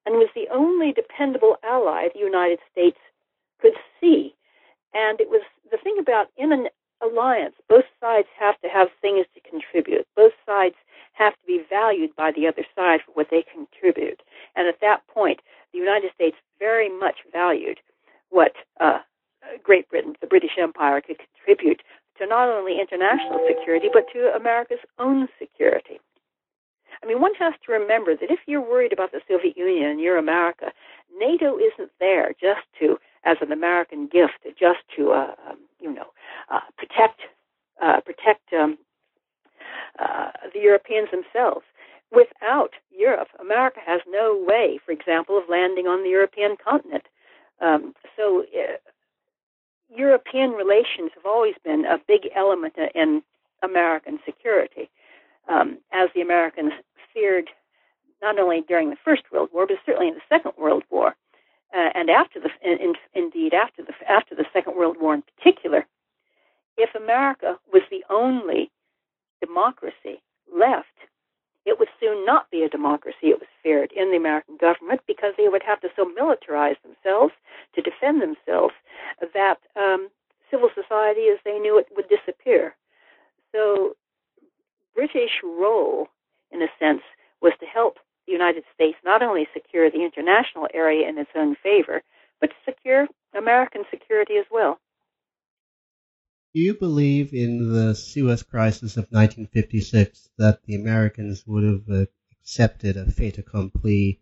and was the only dependable ally the United States could see. And it was the thing about in an alliance, both sides have to have things to contribute. Both sides have to be valued by the other side for what they contribute. And at that point, the United States very much valued what uh, Great Britain, the British Empire, could contribute to not international security, but to America's own security. I mean, one has to remember that if you're worried about the Soviet Union and you're America, NATO isn't there just to, as an American gift, just to, uh, um, you know, uh, protect uh, protect um, uh, the Europeans themselves. Without Europe, America has no way, for example, of landing on the European continent. Um, so, uh, European relations have always been a big element in American security, um, as the Americans feared not only during the First World War, but certainly in the Second World War, uh, and after the, in, indeed after the after the Second World War in particular. If America was the only democracy left, it would soon not be a democracy, it was feared, in the American government because they would have to so militarize themselves to defend themselves that um, civil society as they knew it would disappear. So, British role, in a sense, was to help the United States not only secure the international area in its own favor, but to secure American security as well. Do you believe in the Suez Crisis of 1956 that the Americans would have uh, accepted a fait accompli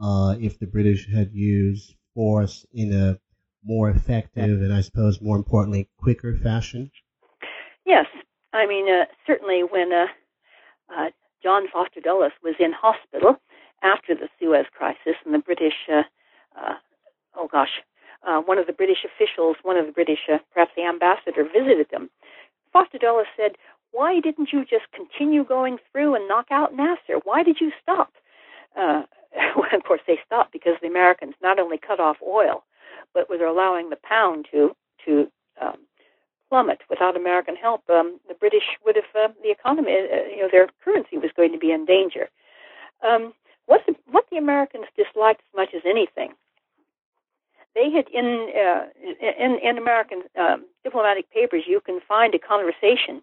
uh, if the British had used force in a more effective and I suppose more importantly quicker fashion? Yes, I mean uh, certainly when uh, uh, John Foster Dulles was in hospital after the Suez Crisis and the British, uh, oh gosh, uh, one of the British officials, one of the British, uh, perhaps the ambassador, visited them. Foster Dulles said, Why didn't you just continue going through and knock out Nasser? Why did you stop? Uh, well, of course, they stopped because the Americans not only cut off oil, but were allowing the pound to to um, plummet without American help. Um, the British would have uh, the economy, uh, you know, their currency was going to be in danger. Um, what the, what the Americans disliked as much as anything they had in uh, in, in American um, diplomatic papers, you can find a conversation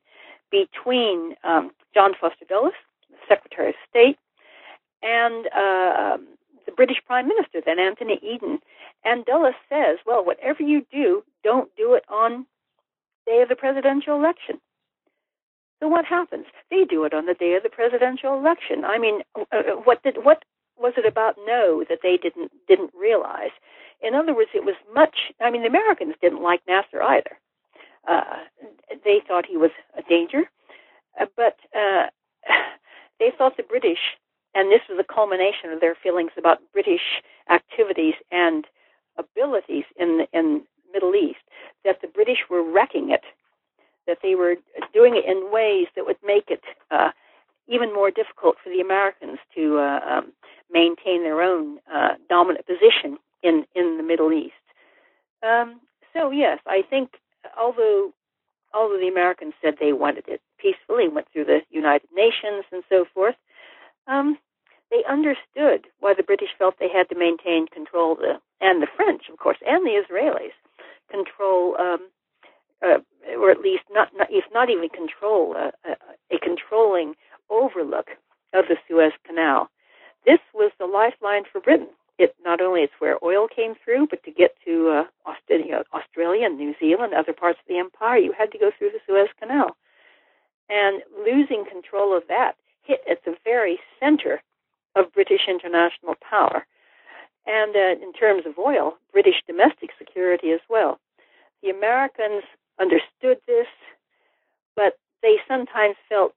between um, John Foster Dulles, the Secretary of State, and uh, um, the British Prime Minister, then Anthony Eden. And Dulles says, "Well, whatever you do, don't do it on day of the presidential election." So what happens? They do it on the day of the presidential election. I mean, uh, uh what did what was it about no that they didn't didn't realize? In other words, it was much. I mean, the Americans didn't like Nasser either. Uh, they thought he was a danger, uh, but uh, they thought the British, and this was a culmination of their feelings about British activities and abilities in the in Middle East, that the British were wrecking it, that they were doing it in ways that would make it uh, even more difficult for the Americans to uh, um, maintain their own uh, dominant position in in the Middle East. Um, so yes, I think although although the Americans said they wanted it peacefully, went through the United Nations and so forth, um, they understood why the British felt they had to maintain control, the, and the French, of course, and the Israelis control, um, uh, or at least not, not if not even control, uh, a, a controlling overlook of the Suez Canal. This was the lifeline for Britain it not only it's where oil came through, but to get to uh, Australia, Australia and New Zealand, other parts of the empire, you had to go through the Suez Canal. And losing control of that hit at the very center of British international power. And uh, in terms of oil, British domestic security as well. The Americans understood this, but they sometimes felt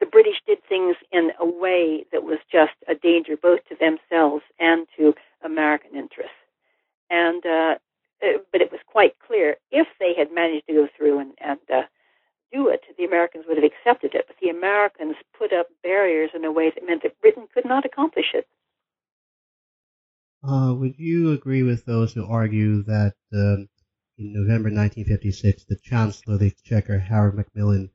the British did things in a way that was just a danger both to themselves and to American interests. And uh, uh, but it was quite clear if they had managed to go through and, and uh, do it, the Americans would have accepted it. But the Americans put up barriers in a way that meant that Britain could not accomplish it. Uh, would you agree with those who argue that um, in November 1956, the Chancellor of the Exchequer, Harold Macmillan,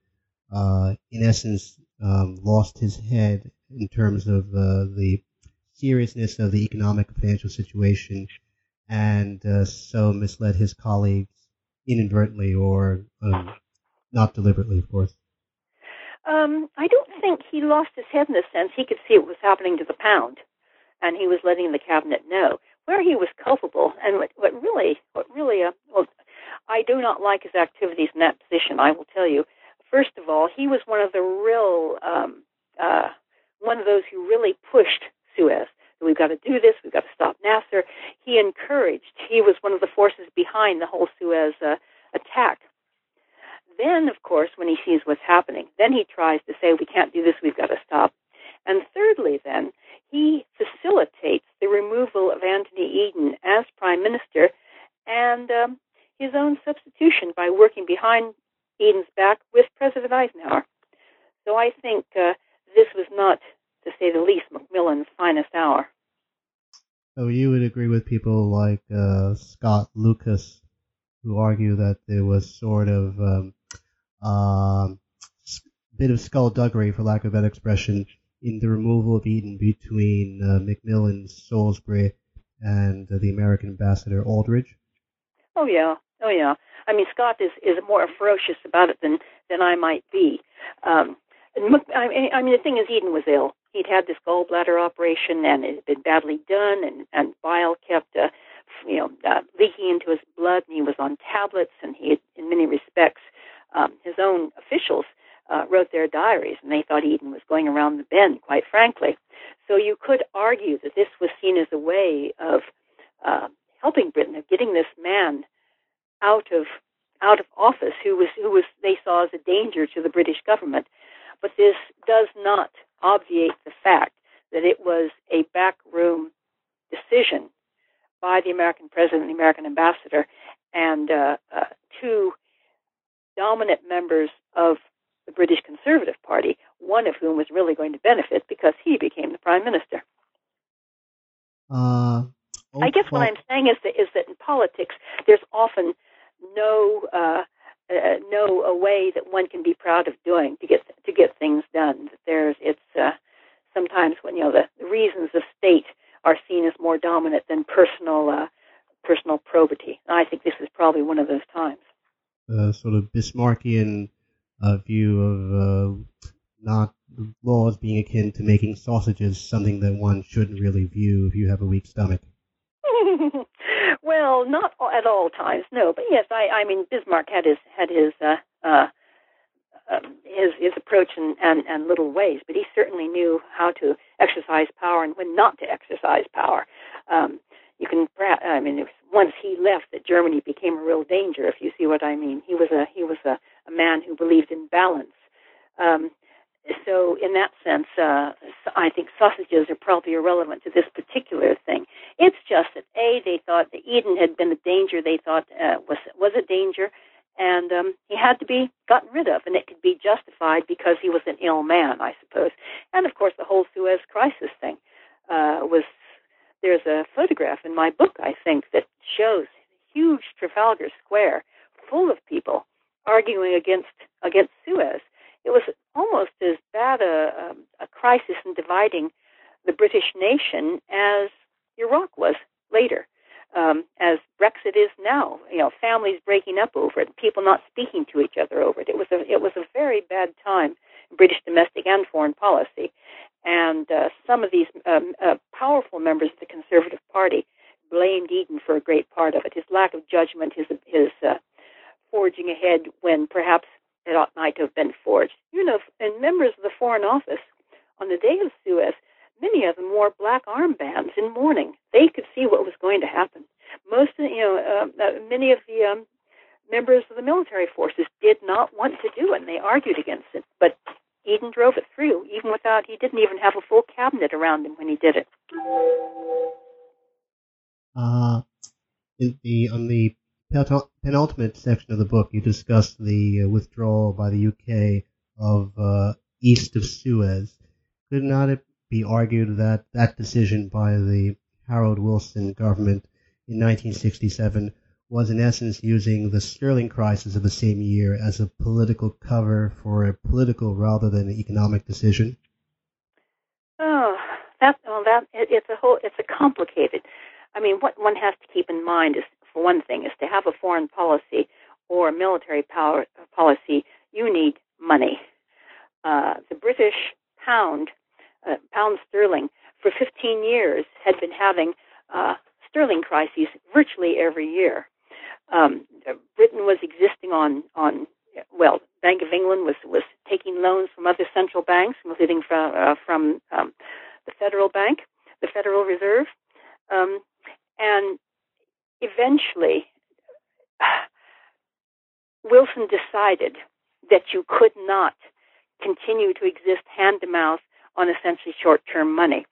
uh, in essence, um, lost his head in terms of uh, the seriousness of the economic and financial situation, and uh, so misled his colleagues inadvertently or um, not deliberately, of course. Um, I don't think he lost his head in the sense he could see what was happening to the pound, and he was letting the cabinet know where he was culpable. And what, what really, what really, uh, well, I do not like his activities in that position. I will tell you. First of all, he was one of the real, um, uh, one of those who really pushed Suez. We've got to do this. We've got to stop Nasser. He encouraged. He was one of the forces behind the whole Suez uh, attack then, of course, when he sees what's happening, then he tries to say, we can't do this, we've got to stop. And thirdly, then, he facilitates the removal of Anthony Eden as prime minister and um, his own substitution by working behind Eden's back with President Eisenhower. So I think uh, this was not, to say the least, Macmillan's finest hour. So you would agree with people like uh, Scott Lucas, who argue that there was sort of um, um, bit of skullduggery, for lack of better expression, in the removal of Eden between uh, Macmillan, Salisbury, and uh, the American ambassador Aldrich? Oh yeah, oh yeah. I mean, Scott is is more ferocious about it than than I might be. Um, I mean, I mean, the thing is, Eden was ill. He'd had this gallbladder operation, and it had been badly done, and and bile kept, uh, you know, uh, leaking into his blood, and he was on tablets, and he, had, in many respects, um, his own officials uh, wrote their diaries, and they thought Eden was going around the bend, quite frankly. So you could argue that this was seen as a way of uh, helping Britain, of getting this man out of out of office, who was who was they saw as a danger to the British government. But this does not obviate the fact that it was a backroom decision by the American president and the American ambassador, and uh, uh, two dominant members of the British Conservative Party, one of whom was really going to benefit because he became the prime minister. Uh, I guess what I'm saying is that is that in politics there's often no uh, uh, no a way that one can be proud of doing to get to get things done. There's it's uh, sometimes when you know the, the reasons of state are seen as more dominant than personal uh, personal probity. And I think this is probably one of those times uh, sort of Bismarckian uh, view of uh, not laws being akin to making sausages, something that one shouldn't really view if you have a weak stomach. well, not at all times, no. But yes, I, I mean, Bismarck had his had his uh, uh, um, his his approach and, and and little ways, but he certainly knew how to exercise power and when not to exercise power. Um, you can I mean once he left that Germany became a real danger if you see what I mean he was a he was a, a man who believed in balance um, so in that sense uh, I think sausages are probably irrelevant to this particular thing it's just that a they thought that Eden had been a danger they thought uh, was was a danger and um, he had to be gotten rid of, and it could be justified because he was an ill man, I suppose. And of course, the whole Suez Crisis thing uh, was there's a photograph in my book, I think, that shows huge Trafalgar Square full of people arguing against against Suez. It was almost as bad a, a, a crisis in dividing the British nation as Iraq was later, um, as Brexit is now. You know, families breaking up over it, people not speaking to each other over it. It was a it was a very bad time in British domestic and foreign policy, and uh, some of these um, uh, powerful members of the Conservative Party blamed Eden for a great part of it. His lack of judgment, his his uh, forging ahead when perhaps it ought to have been forged. You know, and members of the Foreign Office on the day of Suez, many of them wore black armbands in mourning. They could see what was going to happen. Most, you know, uh, uh, many of the um, members of the military forces did not want to do it, and they argued against it. But Eden drove it through, even without he didn't even have a full cabinet around him when he did it. Uh, the on the penultimate section of the book, you discuss the uh, withdrawal by the UK of uh, east of Suez. Could not it be argued that that decision by the Harold Wilson government in 1967 was in essence using the sterling crisis of the same year as a political cover for a political rather than an economic decision? Oh, that well, that it, it's a whole it's a complicated. I mean, what one has to keep in mind is, for one thing, is to have a foreign policy or a military power policy, you need money. Uh, the British pound, uh, pound sterling, for 15 years had been having uh, sterling crises virtually every year um, Britain was existing on on well, Bank of England was was taking loans from other central banks, including from uh, from um, the Federal Bank, the Federal Reserve, um, and eventually Wilson decided that you could not continue to exist hand to mouth on essentially short term money.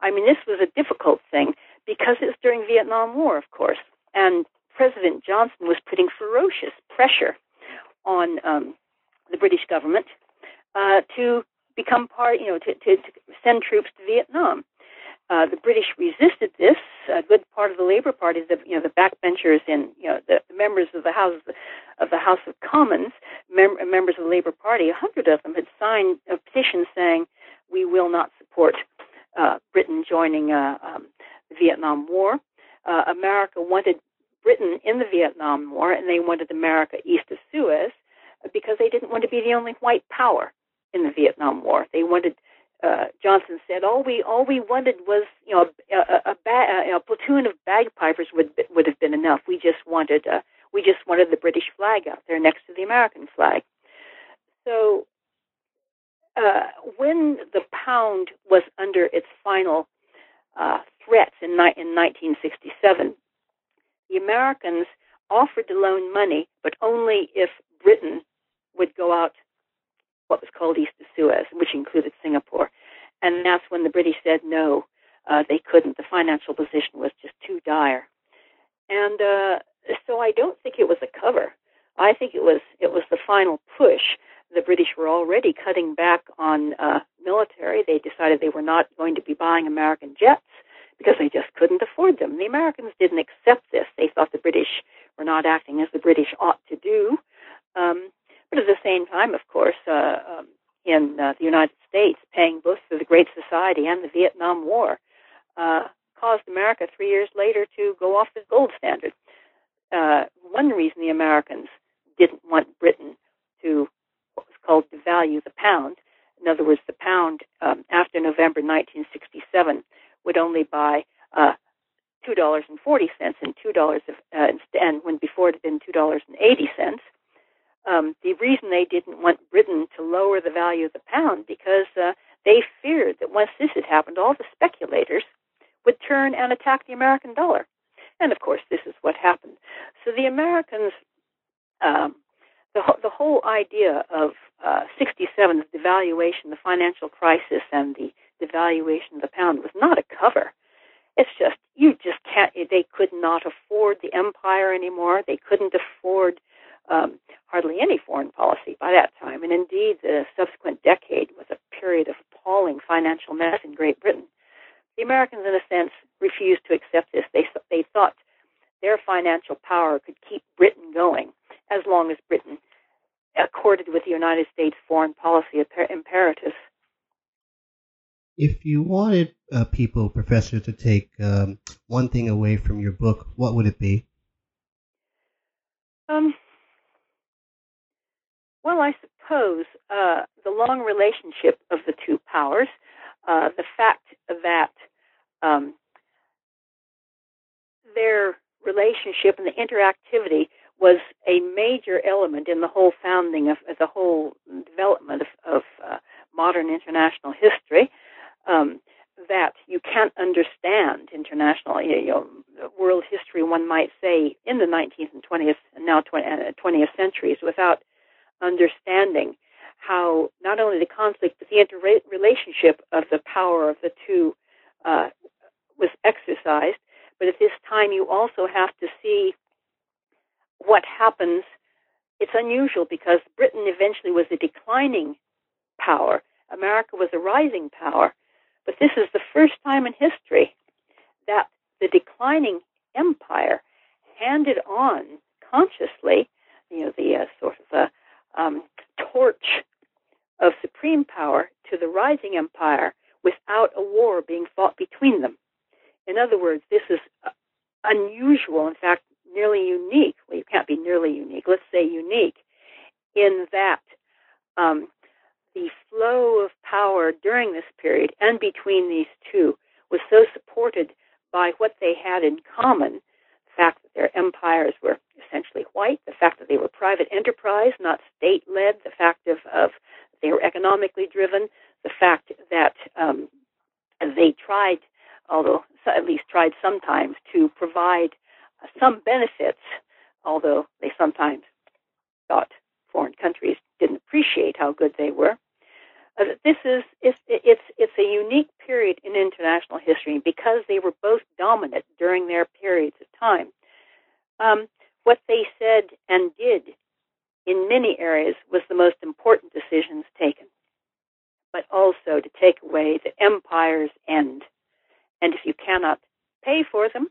I mean, this was a difficult thing because it's during Vietnam War, of course, and President Johnson was putting ferocious pressure on um, the British government uh, to become part, you know, to, to, to send troops to Vietnam. Uh, the British resisted this. A good part of the Labour Party, the you know the backbenchers and you know the, the members of the House of the House of Commons, mem- members of the Labour Party, a hundred of them had signed a petition saying we will not support uh, Britain joining uh, um, the Vietnam War. Uh, America wanted Britain in the Vietnam War, and they wanted America east of Suez because they didn't want to be the only white power in the Vietnam War. They wanted. Uh, Johnson said, "All we all we wanted was, you know, a, a, a, a, platoon of bagpipers would would have been enough. We just wanted uh, we just wanted the British flag out there next to the American flag." So, uh, when the pound was under its final uh, threat in, in 1967, the Americans offered to loan money, but only if Britain would go out what was called East of Suez, which included Singapore. And that's when the British said no, uh, they couldn't. The financial position was just too dire. And uh, so I don't think it was a cover. I think it was it was the final push. The British were already cutting back on uh, military. They decided they were not going to be buying American jets because they just couldn't afford them. The Americans didn't accept this. They thought the British were not acting as the British ought to do. Um, but at the same time, of course, uh, um, in uh, the United States, paying both for the Great Society and the Vietnam War uh, caused America three years later to go off the gold standard. Uh, one reason the Americans didn't want Britain to what was called devalue the pound. In other words, the pound um, after November 1967 would only buy uh, $2.40 and $2 of, uh, and when before it had been $2.80. Um, the reason they didn't want Britain to lower the value of the pound because uh, they feared that once this had happened, all the speculators would turn and attack the American dollar. And of course, this is what happened. So the Americans, um, the, the whole idea of uh, 67, the devaluation, the financial crisis, and the devaluation of the pound was not a cover. It's just you just can't. They could not afford the empire anymore. They couldn't afford um, hardly any foreign policy by that time, and indeed the subsequent decade was a period of appalling financial mess in Great Britain. The Americans, in a sense, refused to accept this. They they thought their financial power could keep Britain going as long as Britain accorded with the United States foreign policy imperatives. If you wanted uh, people, Professor, to take um, one thing away from your book, what would it be? Um, well, I suppose uh, the long relationship of the two powers, uh, the fact that um, their relationship and the interactivity was a major element in the whole founding of, the whole development of, of uh, modern international history um, that you can't understand international, you know, world history, one might say, in the 19th and 20th and now 20th, 20th centuries without understanding how not only the conflict but the interrelationship of the power of the two uh, was exercised. But at this time, you also have to see what happens. It's unusual because Britain eventually was a declining power. America was a rising power. But this is the first time in history that the declining empire handed on consciously, you know, the uh, sort of uh, um, torch of supreme power to the rising empire without a war being fought between them. In other words, this is uh, unusual, in fact, nearly unique. Well, you can't be nearly unique. Let's say unique in that um, the flow of power during this period and between these two was so supported by what they had in common their empires were essentially white, the fact that they were private enterprise, not state led, the fact of, of they were economically driven, the fact that um, they tried, although at least tried sometimes, to provide some benefits, although they sometimes thought foreign countries didn't appreciate how good they were. Uh, this is it's, it's it's a unique period in international history because they were both dominant during their periods of time. Um, what they said and did in many areas was the most important decisions taken, but also to take away the empire's end. And if you cannot pay for them,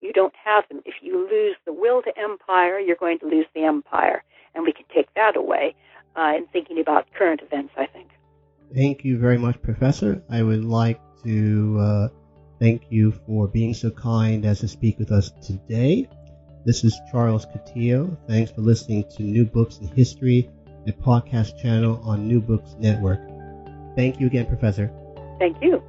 you don't have them. If you lose the will to empire, you're going to lose the empire. And we can take that away uh, in thinking about current events, I think. Thank you very much, Professor. I would like to uh, thank you for being so kind as to speak with us today. This is Charles Coutinho. Thanks for listening to New Books in History, a podcast channel on New Books Network. Thank you again, Professor. Thank you.